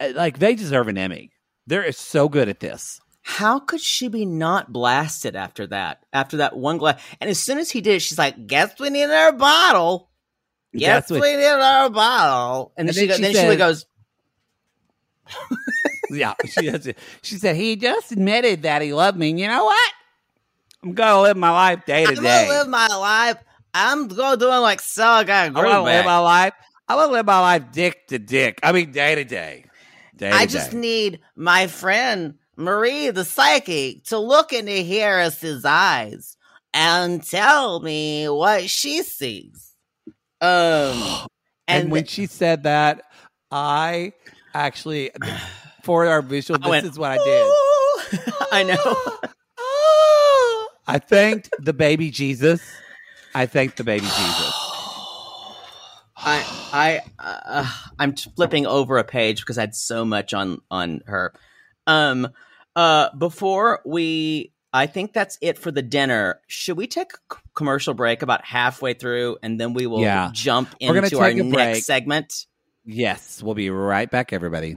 uh, like they deserve an Emmy. They're so good at this. How could she be not blasted after that? After that one glass. And as soon as he did, she's like, guess we need another bottle. Guess we need another bottle. And then, And she, then go, she then said- she goes, [laughs] Yeah, she, she said he just admitted that he loved me. And you know what? I'm gonna live my life day to day. I'm gonna live my life. I'm gonna do it like so I got a I want to live my life. I want to live my life dick to dick. I mean, day to day. Day I to just day. need my friend Marie the psychic to look into Harris's eyes and tell me what she sees. Um [gasps] And, and, when she said that, I actually, [sighs] for our visual, I this went, is what I did. [laughs] I know. [laughs] [laughs] I thanked the baby Jesus. I thanked the baby Jesus. I I uh, I'm flipping over a page because I had so much on on her. Um uh before we I think that's it for the dinner. Should we take a commercial break about halfway through and then we will Yeah. jump We're into our take a break. next segment? Yes, we'll be right back, everybody.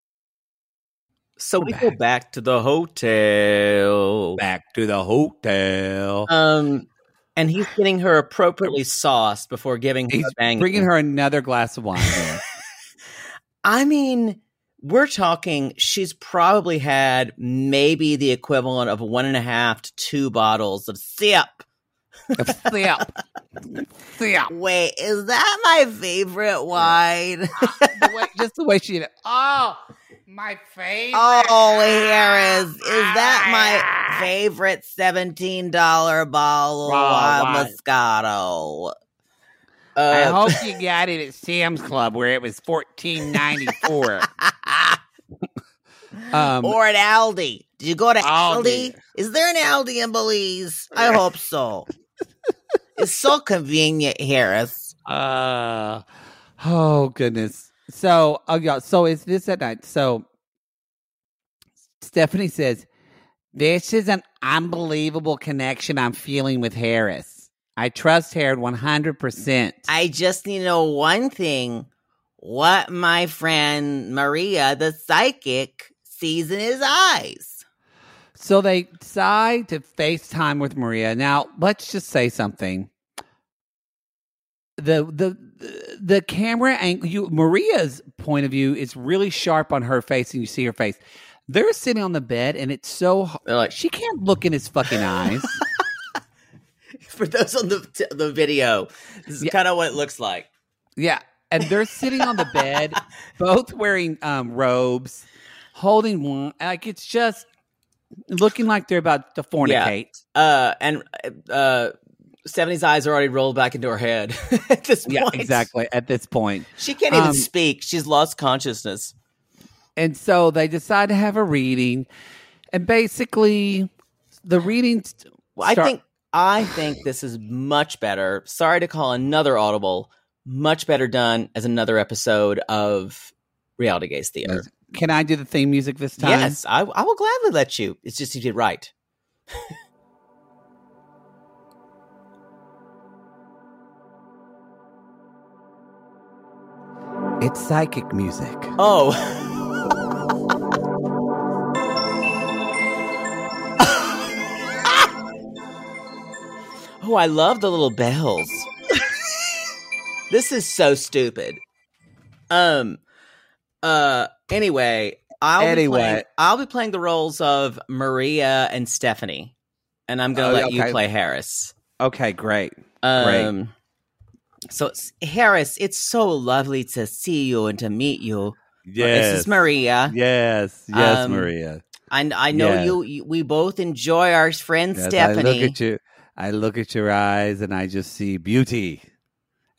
So we go back to the hotel. Back to the hotel. Um, and he's getting her appropriately [sighs] sauced before giving her He's a bang. bringing her another glass of wine. [laughs] I mean, we're talking. She's probably had maybe the equivalent of one and a half to two bottles of sip. Sip. Sip. Wait, is that my favorite wine? The way- just the way she did it. Oh, my favorite. Oh, here is is that my favorite seventeen dollar bottle of Wow, wild wow. Moscato? I Uh, hope [laughs] you got it at Sam's Club where it was fourteen ninety four. [laughs] Um, or at Aldi. Did you go to Aldi? Aldi. Is there an Aldi in Belize? I hope so. it's so convenient, Harris. [laughs] Uh, oh goodness. So, oh yeah. So is this at night? So Stephanie says, "This is an unbelievable connection I'm feeling with Harris. I trust Harris 100. percent I just need to know one thing: what my friend Maria, the psychic, sees in his eyes. So they decide to FaceTime with Maria. Now, let's just say something. The the the camera angle you Maria's point of view is really sharp on her face and you see her face. They're sitting on the bed and it's so They're like- she can't look in his fucking eyes. [laughs] For those on the t- the video, this is Yeah. kind of what it looks like. yeah. And they're sitting on the bed, [laughs] both wearing um robes, holding one like it's just looking like they're about to fornicate. Uh, and uh, Stephanie's eyes are already rolled back into her head [laughs] at this point. Yeah, exactly. At this point. She can't even Um, speak. She's lost consciousness. And so they decide to have a reading. And basically, the reading. I start- think I think this is much better. Sorry to call another Audible. Much better done as another episode of Reality Gaze Theater. Can I do the theme music this time? Yes, I, I will gladly let you. It's just you did right. [laughs] It's psychic music. Oh. [laughs] oh, I love the little bells. [laughs] this is so stupid. Um uh anyway, I'll Anyway. be playing, I'll be playing the roles of Maria and Stephanie. And I'm going to Oh, let you play Harris. Okay, great. Great. So, Harris, it's so lovely to see you and to meet you. Yes. This is Maria. Yes. Yes, Um, Maria. And I know Yes. you, you. We both enjoy our friend Yes, I Stephanie. look at you. I look at your eyes and I just see beauty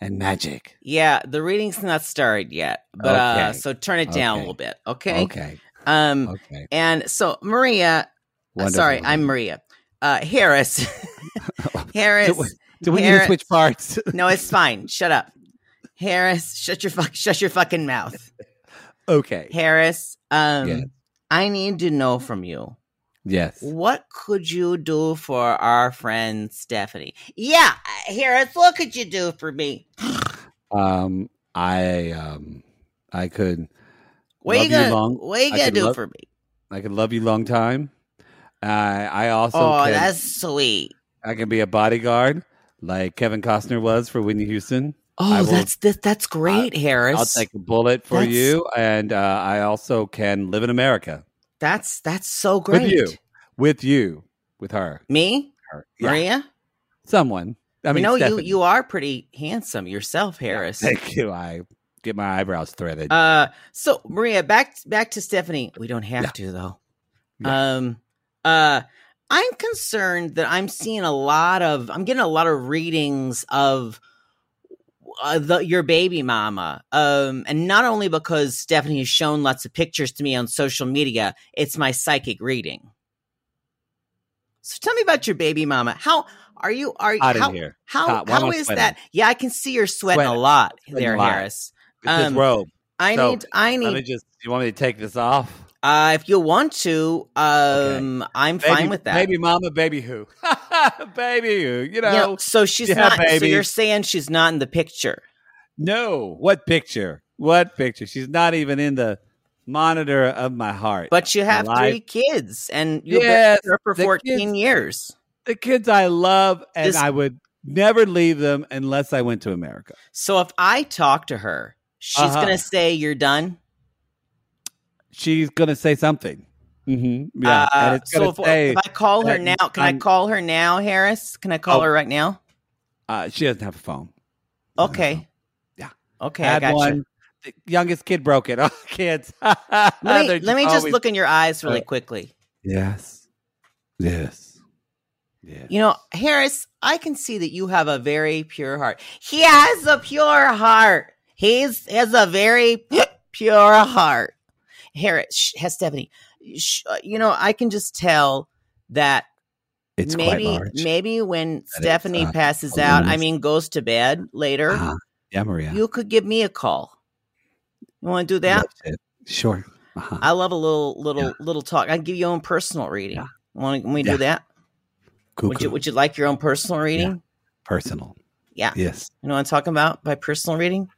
and magic. Yeah, the reading's not started yet, but uh, so turn it down a little bit, okay? Okay. Um, Okay. and so Maria, uh, sorry, I'm Maria. Uh, Harris, [laughs] [laughs] Harris. Do we, we need to switch parts? [laughs] No, it's fine. Shut up, Harris. Shut your fuck. Shut your fucking mouth, okay. Harris. Um, Yes. I need to know from you. Yes. What could you do for our friend Stephanie? Yeah, Harris, what could you do for me? Um, I um, I could. What you gonna long. What you gonna do love- for me? I could love you long time. Uh, I also Oh, can, that's sweet. I can be a bodyguard like Kevin Costner was for Whitney Houston. Oh, will- that's that's, that's great, Harris. I'll take a bullet for That's- you, and uh, I also can live in America that's that's so great. with you, with you, with her, Me, her. Yeah. Maria. someone. I mean, you know, you Stephanie. you are pretty handsome yourself, Harris. Thank you. I get my eyebrows threaded. Uh, so Maria, back back to Stephanie. We don't have Yeah. to though. Yeah. Um, uh, I'm concerned that I'm seeing a lot of, I'm getting a lot of readings of uh, the, your baby mama. Um, and not only because Stephanie has shown lots of pictures to me on social media, it's my psychic reading. So tell me about your baby mama. How are you? Are you? how here. how Hot. Why am how is sweating? that? Yeah, I can see you're sweating, a lot Sweating there, a lot. Harris. It's this um, robe. I So, need I need Let me just. You want me to take this off? Uh, if you want to, um, I'm fine with that. Baby mama, baby who? [laughs] baby who? You know, know, so she's yeah, not. So you're saying she's not in the picture. No. What picture? What picture? She's not even in the monitor of my heart. But you have three kids, and you've Yes, been with her for the 14 kids- years. the kids I love, and This- I would never leave them unless I went to America. So if I talk to her, she's Uh-huh. gonna say you're done. She's gonna say something. Mm-hmm. Yeah, and Uh, it's so if, say if I call her that now, can i I'm- call her now, Harris? Can I call Oh. her right now? uh, she doesn't have a phone. Doesn't have a Okay. Yeah. Okay, Had I got one. you. The youngest kid broke it. [laughs] Oh, kids. [laughs] Let me, They're let me just look in your eyes really Uh, quickly. Yes. Yes. Yes. You know, Harris, I can see that you have a very pure heart. He has a pure heart. He's has a very [gasps] pure heart. Harris, sh- has Stephanie. sh- uh, You know, I can just tell that it's maybe quite large. maybe when it's, Stephanie uh, passes out, I mean goes to bed later, Uh-huh. Yeah, Maria. you could give me a call. You want to do that? Sure. Uh-huh. I love a little little Yeah. little talk. I can give you your own personal reading. Yeah. Want me to Yeah. do that? Would you Would you like your own personal reading? Personal. Yeah. Yes. You know what I'm talking about by personal reading?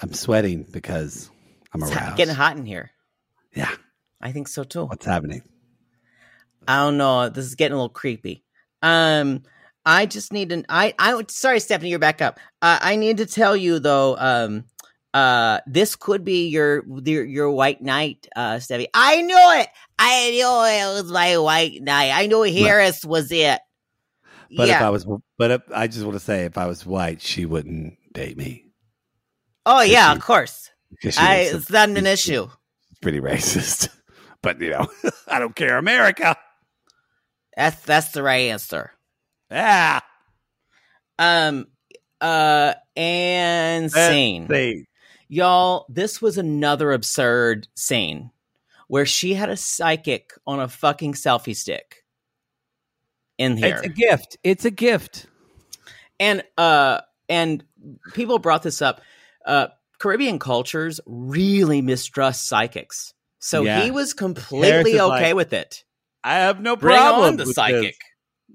I'm sweating because I'm It's getting hot in here. Yeah. I think so too. What's happening? I don't know. This is getting a little creepy. Um, I just need an. I I sorry, Stephanie, you're back up. Uh, I need to tell you though. Um, uh, this could be your your, your white knight, uh, Stephanie. I knew it. I knew it was my white knight. I knew Harris was it. But yeah. if I was, but if, I just want to say, if I was white, she wouldn't date me. oh yeah, she- of course. I it's not an issue. pretty racist. [laughs] But you know, [laughs] I don't care. America. That's that's the right answer. Ah, Um. Uh. And scene. Y'all, this was another absurd scene where she had a psychic on a fucking selfie stick in here. It's a gift. It's a gift. and uh and people brought this up. Uh Caribbean cultures really mistrust psychics. So Yeah. he was completely okay like, with it. I have no Bring problem. on the psychic.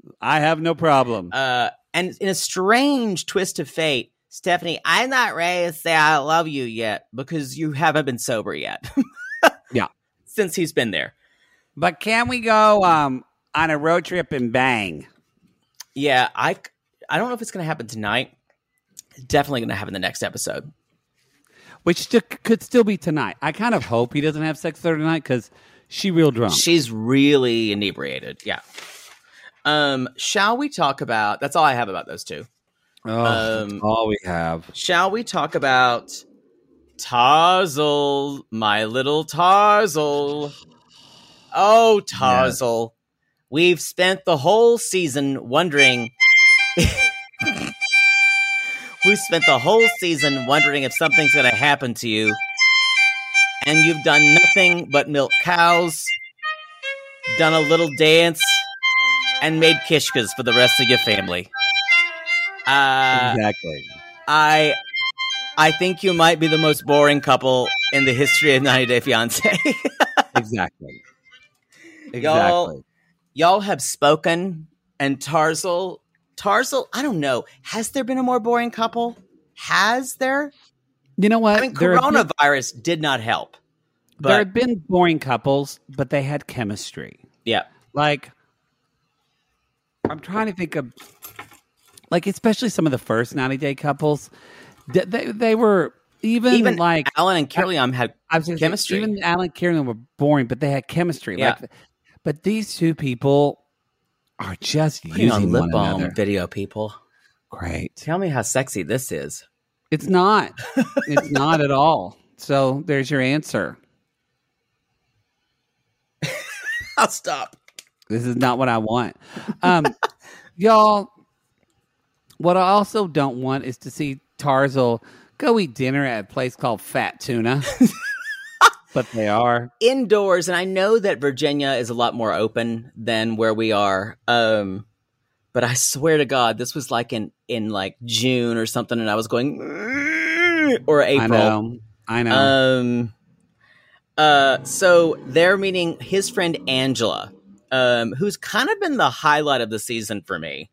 this. I have no problem. Uh and in a strange twist of fate, Stephanie, I'm not ready to say I love you yet because you haven't been sober yet. [laughs] Yeah. Since he's been there. but can we go um on a road trip and bang? Yeah, I I don't know if it's going to happen tonight. Definitely going to happen the next episode. Which st- could still be tonight. I kind of hope he doesn't have sex with her tonight because she real drunk. She's really inebriated. Yeah. Um, shall we talk about? That's all I have about those two. oh, that's um, all we have. Shall we talk about Tarzle, my little Tarzle? Oh, Tarzle. We've spent the whole season wondering. [laughs] who spent the whole season wondering if something's going to happen to you, and you've done nothing but milk cows, done a little dance, and made kishkas for the rest of your family. Uh, exactly. I I think you might be the most boring couple in the history of 90 Day Fiance. Exactly. [laughs] Exactly. Y'all, y'all have spoken, and Tarzal, Tarzal, I don't know. Has there been a more boring couple? Has there? You know what? I mean, There have been- coronavirus did not help. But, there had been boring couples, but they had chemistry. yeah, Like, I'm trying to think of, like, especially some of the first 90 day couples. They, they, they were even, even like Alan and Kirlyam had I was gonna say, chemistry. even Alan and Kirlyam were boring, but they had chemistry. Yeah. Like, but these two people are just putting on using lip one balm another. video. People, Great. tell me how sexy this is. It's not. [laughs] it's not at all. So there's your answer. [laughs] I'll stop. This is not what I want. Um, [laughs] y'all, what I also don't want is to see Tarzal go eat dinner at a place called Fat Tuna. But they are. indoors and i know that virginia is a lot more open than where we are um but i swear to god this was like in in like june or something and i was going or april I know. I know. um uh so they're meeting his friend angela um who's kind of been the highlight of the season for me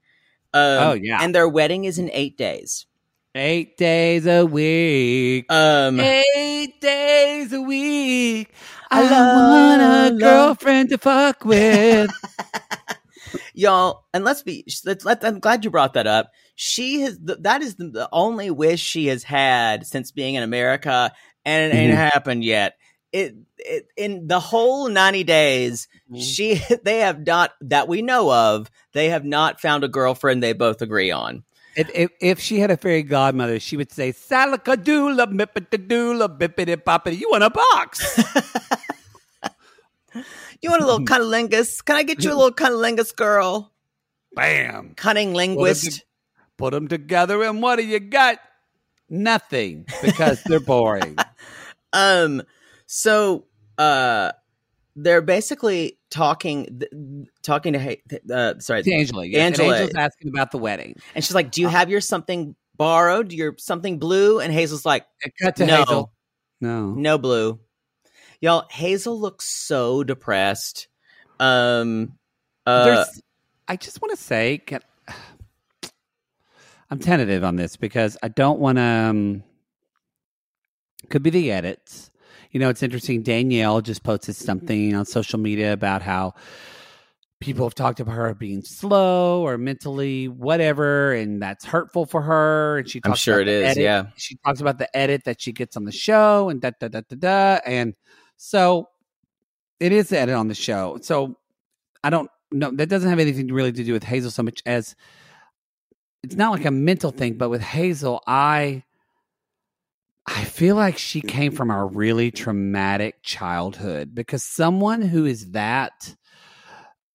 um, Oh, yeah. and their wedding is in eight days Eight days a week. um Eight days a week. I, I want a girlfriend to fuck with. [laughs] y'all and let's be let's let i'm glad you brought that up she has that is the, the only wish she has had since being in america and it ain't Mhm. happened yet it, it in the whole 90 days she [laughs] they have not that we know of they have not found a girlfriend they both agree on If, if, if she had a fairy godmother, she would say, Salakadoola, mippitadoola, bippity boppity. You want a box? [laughs] you want a little [laughs] cunnilingus can i get you a little cunnilingus girl Bam. cunning linguist Put them together, and what do you got? Nothing, because they're boring. [laughs] Um, so uh, they're basically talking, talking to uh, sorry, It's Angela. Yes. and Angela's asking about the wedding. and she's like, "Do you have your something borrowed? Your something blue?" And Hazel's like, cut to No. Hazel. No. "No blue." Y'all, Hazel looks so depressed. Um, uh, There's, I just want to say, can, I'm tentative on this because I don't want to. Um, could be the edits. You know, it's interesting. Danielle just posted mm-hmm. something on social media about how people have talked about her being slow or mentally whatever, and that's hurtful for her. And she, I'm talks sure about it the edit. Yeah, she talks about the edit that she gets on the show and da da da da da and so it is the edit on the show so i don't know that doesn't have anything really to do with hazel so much as it's not like a mental thing but with hazel i i feel like she came from a really traumatic childhood because someone who is that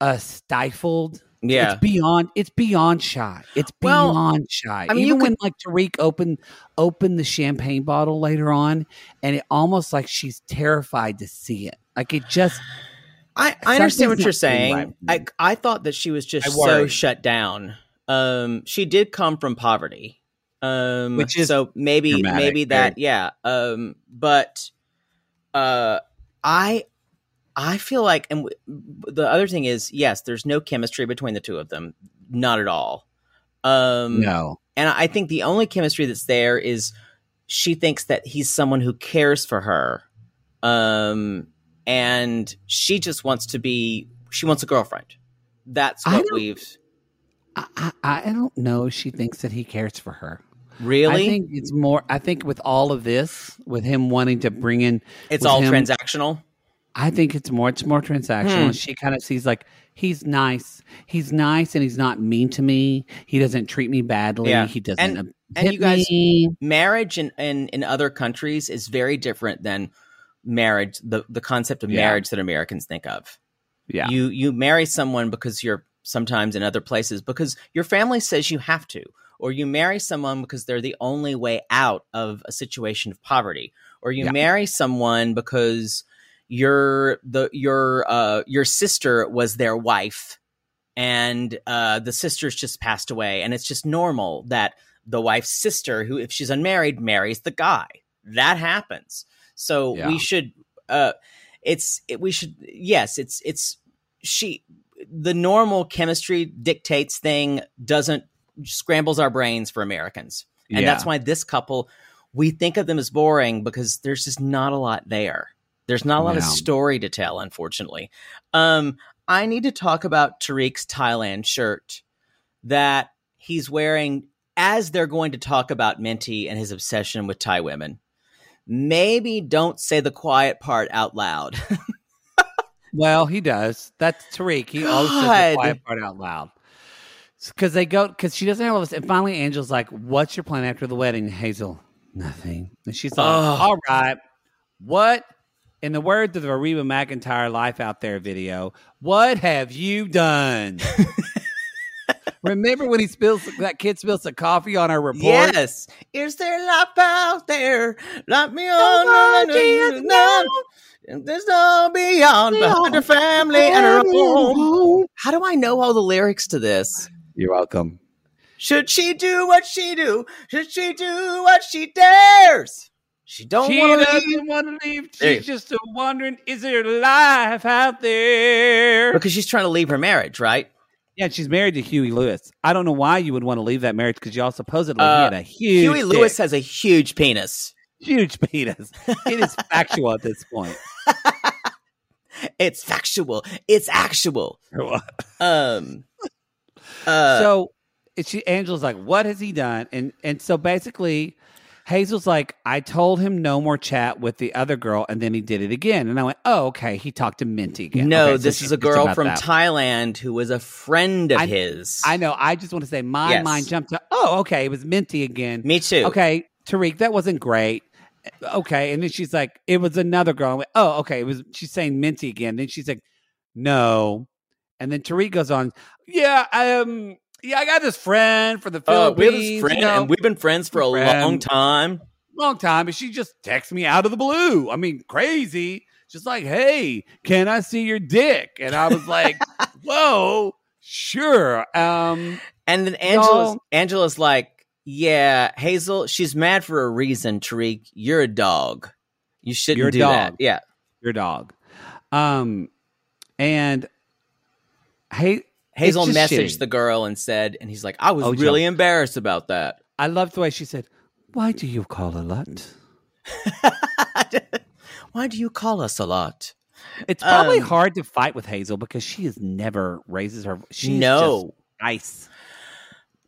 uh stifled yeah. it's beyond. It's beyond shy. It's Well, beyond shy. I mean, Even you when like Tariq opened opened the champagne bottle later on, and it almost like she's terrified to see it. Like it just. I, I understand what you're saying. right I. I thought that she was just so shut down. Um, she did come from poverty. Um, Which is so maybe dramatic, maybe that very- yeah. Um, but uh, I I feel like, and w- the other thing is, yes, there's no chemistry between the two of them, not at all. Um, No. and I think the only chemistry that's there is she thinks that he's someone who cares for her. Um, and she just wants to be, she wants a girlfriend. That's what we've I, I I don't know. She thinks that he cares for her. Really, I think it's more. I think with all of this, with him wanting to bring in, it's all him- transactional. I think it's more. It's more transactional. Hmm. She kind of sees like he's nice. He's nice, and he's not mean to me. He doesn't treat me badly. Yeah. He doesn't. And- and you guys- me. Marriage in, in, in other countries is very different than marriage, the, the concept of Yeah. marriage that Americans think of. Yeah. You you marry someone because you're sometimes in other places because your family says you have to, or you marry someone because they're the only way out of a situation of poverty, or you Yeah. marry someone because your the your uh your sister was their wife and uh the sister's just passed away and it's just normal that the wife's sister who if she's unmarried marries the guy that happens so Yeah. we should uh it's it, we should yes it's it's she the normal chemistry dictates thing doesn't scrambles our brains for americans and Yeah. that's why this couple we think of them as boring because there's just not a lot there there's not a lot of story to tell unfortunately um i need to talk about tariq's thailand shirt that he's wearing as they're going to talk about minty and his obsession with thai women maybe don't say the quiet part out loud [laughs] Well, he does. That's Tariq. He always says God. the quiet part out loud. Because they go, because she doesn't have all this. And finally, Angel's like, What's your plan after the wedding, Hazel? Nothing. And she's like, Ugh. All right. What, in the words of the Reba McEntire Life Out There video, what have you done? [laughs] Remember when he spills that kid spills the coffee on our report? Yes. Is there life out there? Let me on. Nobody No, There's no beyond behind her family and her home. How do I know all the lyrics to this? You're welcome. Should she do what she do? Should she do what she dares? She don't want to doesn't leave want to leave. Hey. She's just wondering, is there life out there? because she's trying to leave her marriage, right? Yeah, she's married to Huey Lewis. I don't know why you would want to leave that marriage because y'all supposedly he Uh, had a huge, Huey Lewis has a huge penis. huge penis. It is [laughs] factual at this point. [laughs] It's factual. It's actual. Um. Uh, so she Angela's like, "What has he done?" And and so basically, Hazel's like, "I told him no more chat with the other girl, and then he did it again." And I went, "Oh, okay, he talked to Minty again." no, Okay, so this is a girl from that. Thailand who was a friend of I- his. I know. I just want to say my Yes. mind jumped to, "Oh, okay, it was Minty again." Me too. Okay, Tariq, that wasn't great. Okay, and then she's like, "It was another girl." I went, "Oh, okay." It was. She's saying Minty again. Then she's like, "No," and then Tariq goes on, "Yeah, um, yeah, I got this friend for the Philippines. we have this you friend, know, and we've been friends for a friend. long time. long time, and she just texts me out of the blue. I mean, crazy. Just like, hey, can I see your dick? And I was like, [laughs] whoa, sure. Um, And then Angela's No. Angela's like, "Yeah, Hazel, she's mad for a reason. Tariq, you're a dog. You shouldn't You're a do that. dog. Yeah, your dog. Um, and hey, Hazel messaged shitty. the girl and said, and he's like, I was Oh, really Joe. embarrassed about that. I loved the way she said, "Why do you call a lot?" [laughs] Why do you call us a lot? It's probably Um, hard to fight with Hazel because she has never raises her. She's No. just nice.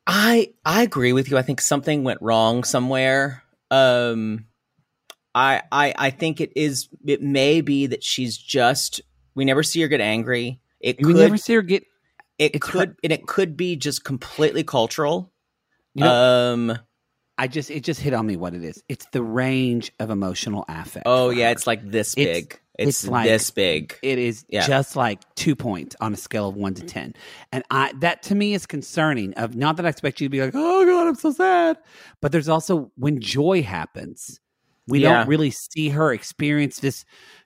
I I agree with you. I think something went wrong somewhere. Um, I I I think it is. It may be that she's just. We never see her get angry. It We could. never see her get. it it's could. And it could be just completely cultural. You know, um. I just it just hit on me what it is. It's the range of emotional affect. Oh yeah, her. it's like this It's- big. It's, it's like- this big. It is Yeah. just like two points on a scale of one to ten, and I that to me is concerning. Of not that I expect you to be like, oh god, I'm so sad, but there's also when joy happens, we Yeah. don't really see her experience this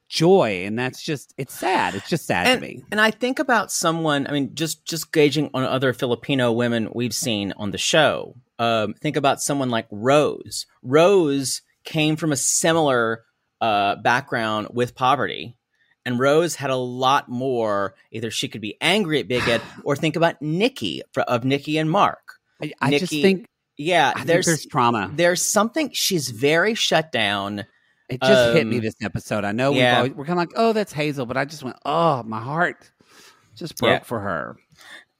joy, and that's just it's sad. It's just sad and, to me. and I think about someone. I mean, just just gauging on other Filipino women we've seen on the show. Um, think about someone like Rose. Rose came from a similar uh, background with poverty, and Rose had a lot more. Either she could be angry at Big Ed, [sighs] or think about Nikki of Nikki and Mark. I, I just think Yeah, I think there's there's trauma. there's something. She's very shut down. It just hit me Um, this episode. I know yeah. always, we're kind of like, oh, that's Hazel, but I just went, oh, my heart just broke Yeah. for her.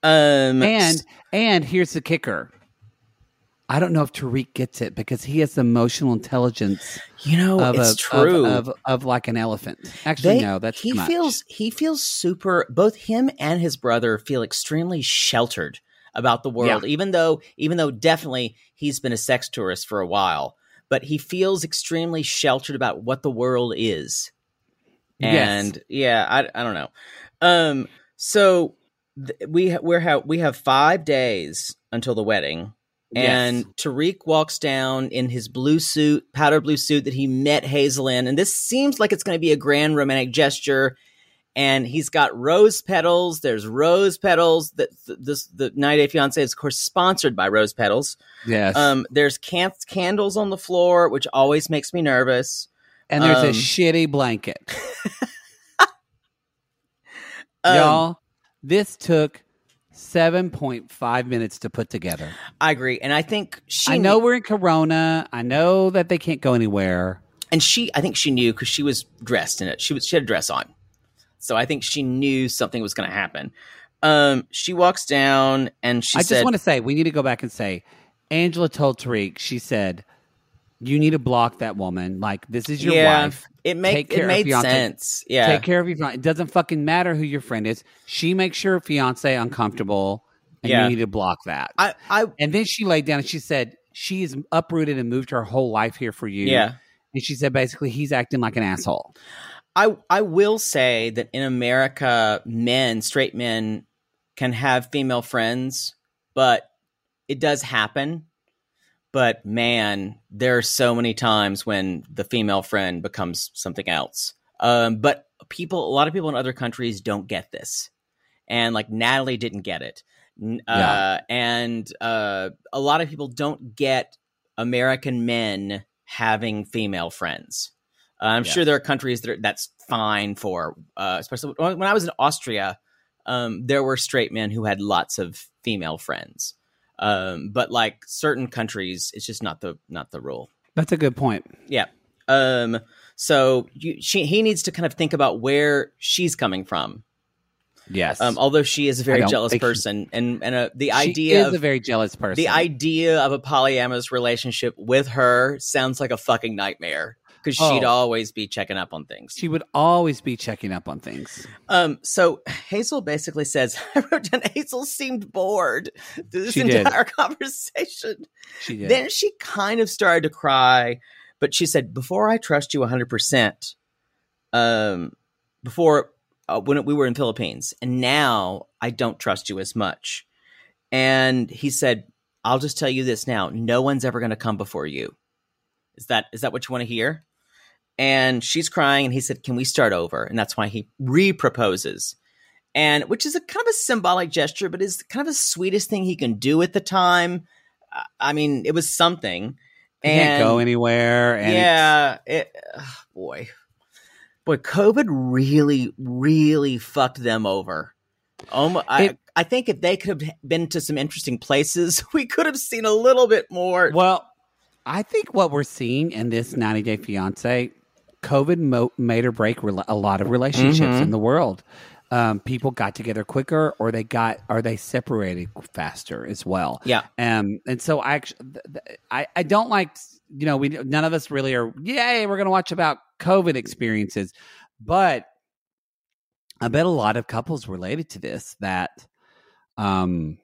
Um, And and here's the kicker. I don't know if Tariq gets it because he has the emotional intelligence you know, of it's a, true. Of, of, of like an elephant. Actually, They- no, that's he feels he feels super. Both him and his brother feel extremely sheltered about the world, even though even though definitely he's been a sex tourist for a while, but he feels extremely sheltered about what the world is. Yes. And yeah, I I don't know. Um, so th- we ha- we have we have five days until the wedding. And Yes. Tariq walks down in his blue suit, powder blue suit that he met Hazel in. And this seems like it's going to be a grand romantic gesture. And he's got rose petals. There's rose petals. That this the 90 Day Fiance is, of course, sponsored by Rose Petals. Yes. Um, there's can- candles on the floor, which always makes me nervous. and there's um, a shitty blanket. [laughs] Um, Y'all, this took 7.5 minutes to put together. I agree, and I think she. I know knew- we're in Corona. I know that they can't go anywhere. and she. I think she knew because she was dressed in it. She was. She had a dress on, so I think she knew something was going to happen. Um, she walks down and she I said, just want to say, we need to go back and say, Angela told Tariq, she said, you need to block that woman. Like, this is your "Yeah, wife. it make it made sense. Yeah, Take care of your fiance. It doesn't fucking matter who your friend is. She makes your fiance uncomfortable, and Yeah. you need to block that. I, I, and then she laid down and she said, she's uprooted and moved her whole life here for you. yeah." And she said, basically, he's acting like an asshole. I I will say that in America, men, straight men, can have female friends, but it does happen. But man, there are so many times when the female friend becomes something else. Um, but people, a lot of people in other countries don't get this, and like Natalie didn't get it, uh, Yeah. and uh, a lot of people don't get American men having female friends. I'm Yes. sure there are countries that are, that's fine for, uh, especially when I was in Austria. Um, there were straight men who had lots of female friends, um, but like certain countries, it's just not the not the rule. That's a good point. Yeah. Um. So you, she he needs to kind of think about where she's coming from. Yes. Um. Although she is a very jealous person, and and uh, the she idea is of a very jealous person. the idea of a polyamorous relationship with her sounds like a fucking nightmare because she'd Oh. always be checking up on things. she would always be checking up on things. Um, so Hazel basically says, [laughs] I wrote down Hazel seemed bored through this She did. entire [laughs] conversation. She did. Then she kind of started to cry, but she said, Before I trust you 100%, um, before uh, when we were in Philippines, and now I don't trust you as much. And he said, I'll just tell you this now no one's ever going to come before you. Is that is that what you want to hear? And she's crying, and he said, "Can we start over?" And that's why he re-proposes, and which is a kind of a symbolic gesture, but is kind of the sweetest thing he can do at the time. I mean, it was something. He can't go anywhere. And yeah, it, ugh, boy, boy, COVID really, really fucked them over. Um, I, It- I think if they could have been to some interesting places, [laughs] we could have seen a little bit more. Well, I think what we're seeing in this 90 Day Fiance, COVID mo- made or break rela- a lot of relationships Mhm. in the world. Um, people got together quicker, or they got, or they separated faster as well. Yeah. Um, and so I actually, th- th- I, I don't like, you know, we none of us really are. Yay, we're going to watch about COVID experiences, but I bet a lot of couples related to this that, um,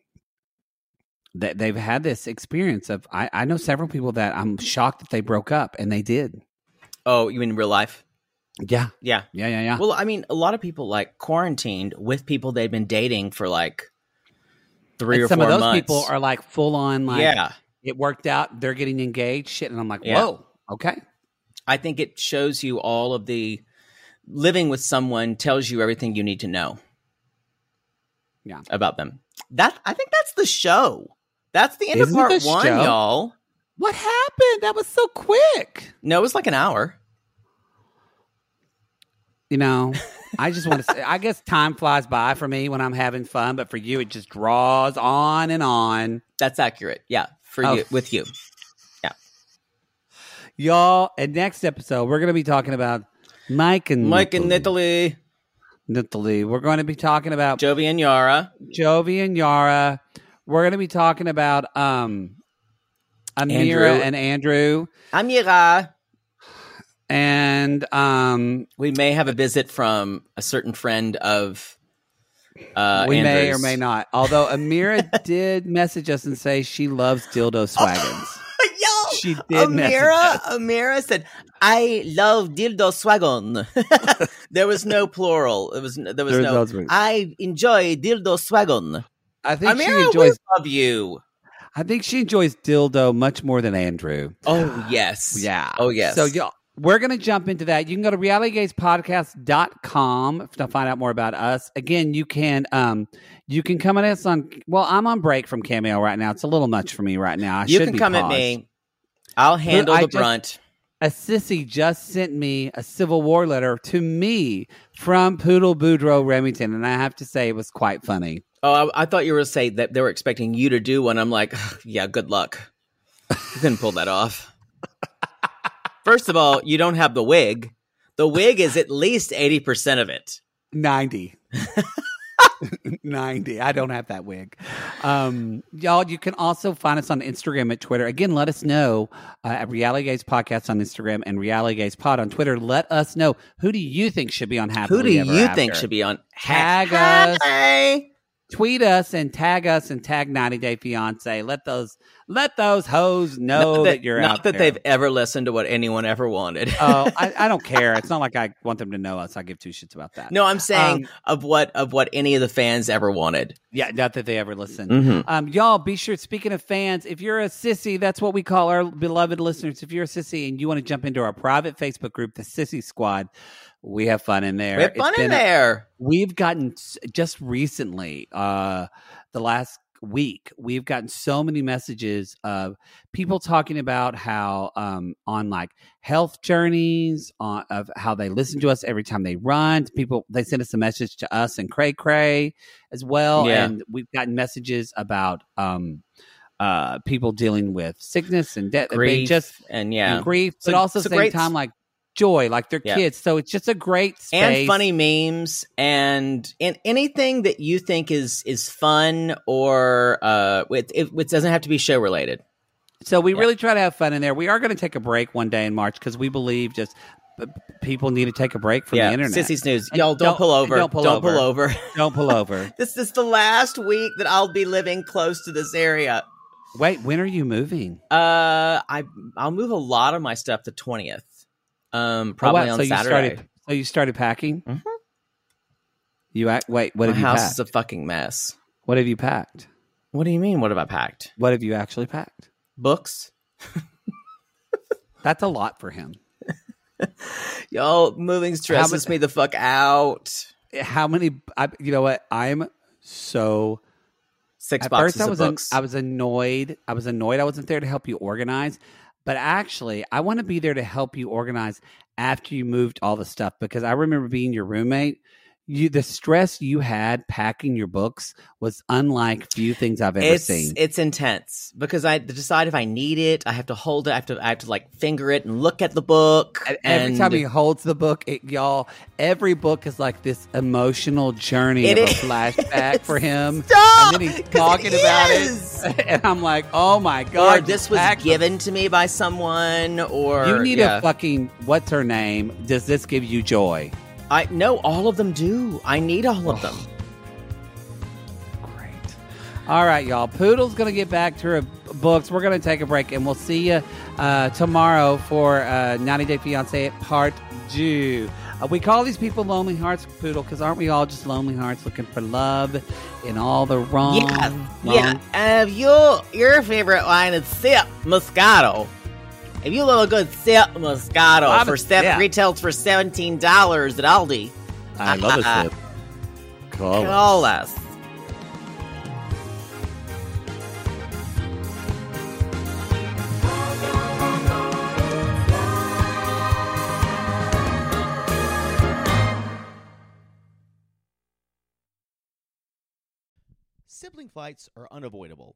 that they've had this experience of. I, I know several people that I'm shocked that they broke up, and they did. Oh, you mean real life? Yeah, Yeah. yeah, yeah, yeah. Well, I mean, a lot of people like quarantined with people they'd been dating for like three And or some four of those months. people are like full on, like yeah. it worked out. They're getting engaged, shit, and I'm like, Yeah. whoa, okay. I think it shows you all of the living with someone tells you everything you need to know. Yeah. About them. That I think that's the show. That's the end Isn't of part one, show? y'all. What happened? That was so quick. No, it was like an hour. You know, I just want to say, I guess time flies by for me when I'm having fun, but for you, it just draws on and on. That's accurate. Yeah. For Oh. you with you. Yeah. Y'all, and next episode, we're going to be talking about Mike and Mike and Natalie. Natalie, Natalie. We're going to be talking about Jovi and Yara. Jovi and Yara. We're going to be talking about um, Amira Andrew. and Andrew. Amira. And um, We may have a visit from a certain friend of uh we may or may not. Although Amira [laughs] did message us and say she loves dildo [laughs] swaggins. Yo, She did Amira. Amira said, "I love dildo swagon." [laughs] there was no plural. It was there was There no. no plural. I enjoy dildo swagon. I think Amira she enjoys. we love you. I think she enjoys dildo much more than Andrew. Oh yes. Yeah. Oh yes. So y'all, we're going to jump into that. You can go to realitygazepodcast.com to find out more about us. Again, you can um you can come at us on well, I'm on break from Cameo right now. It's a little much for me right now. I you can come at me. I'll handle I the just- brunt. A sissy just sent me a Civil War letter to me from Poodle Boudreaux Remington, and I have to say it was quite funny. Oh, I, I thought you were going to say that they were expecting you to do one. I'm like, [sighs] yeah, good luck. You couldn't pull that off. [laughs] First of all, you don't have the wig. The wig is at least 80% of it. 90. [laughs] 90. I don't have that wig. Um, y'all, you can also find us on Instagram and Twitter. Again, let us know uh, at Reality Gaze Podcast on Instagram and Reality Gaze Pod on Twitter. Let us know who do you think should be on Happily Who do Ever you After? think should be on? Tag us. Tweet us and tag us and tag 90 Day Fiance. Let those let those hoes know Not that, you're not out that there. they've ever listened to what anyone ever wanted. oh, I, [laughs] I don't care. It's not like I want them to know us. I give two shits about that. no, I'm saying Um, of what of what any of the fans ever wanted. Yeah, not that they ever listen. Mhm. Um, y'all, be sure. Speaking of fans, if you're a sissy, that's what we call our beloved listeners. If you're a sissy and you want to jump into our private Facebook group, the Sissy Squad, we have fun in there. We have fun in a- there. we've gotten just recently, uh, the last week, we've gotten so many messages of people talking about how um, on like health journeys, on, of how they listen to us every time they run. People they send us a message to us and Cray Cray as well, Yeah. and we've gotten messages about um, uh, people dealing with sickness and death, Grief just and yeah, and grief, So but also it's at a the same great- time like joy, like they're Yeah. kids. So it's just a great space. and funny memes and and anything that you think is is fun or uh it, it, it doesn't have to be show related. So we Yeah. really try to have fun in there. We are going to take a break one day in March because we believe just people need to take a break from yeah, the internet. Sissy Snooze, And y'all don't, don't- pull over. don't pull don't pull over. over. [laughs] Don't pull over. [laughs] this is the last week that I'll be living close to this area. Wait, when are you moving? Uh, I I'll move a lot of my stuff the twentieth. Um, Oh, probably wow, on so Saturday. You started, so you started packing. Mhm. You act. Wait, what my have you packed? My house packed? is a fucking mess. what have you packed? What do you mean? What have I packed? What have you actually packed? Books. [laughs] That's a lot for him. [laughs] Y'all, moving stresses many- me the fuck out. How many? I, you know what? I'm so Six At boxes first, I of was an-. I was annoyed. I was annoyed I wasn't there to help you organize. But actually, I want to be there to help you organize after you moved all the stuff because I remember being your roommate. You, the stress you had packing your books was unlike few things I've ever it's seen. it's intense because I decide if I need it. I have to hold it. I have to I have to like finger it and look at the book. And every time he holds the book, it, y'all, every book is like this emotional journey It of a flashback for [laughs] him. Stop! And then he's talking it about is. it. [laughs] And I'm like, oh my God. or this was pack the given to me by someone, or You need yeah. a fucking what's her name? Does this give you joy? I no, all of them do. I need all of them. Great. All right, y'all. Poodle's gonna get back to her books. We're gonna take a break, and we'll see you uh, tomorrow for uh, 90 Day Fiance Part Two. Uh, we call these people lonely hearts, Poodle, because aren't we all just lonely hearts looking for love in all the wrong? Yeah, wrong- yeah. And if you your favorite wine is Sip Moscato, if you love a good Sip Moscato I'm for seven, yeah. retails for seventeen dollars at Aldi, I love a sip. [laughs] Call us. call us. Sibling fights are unavoidable,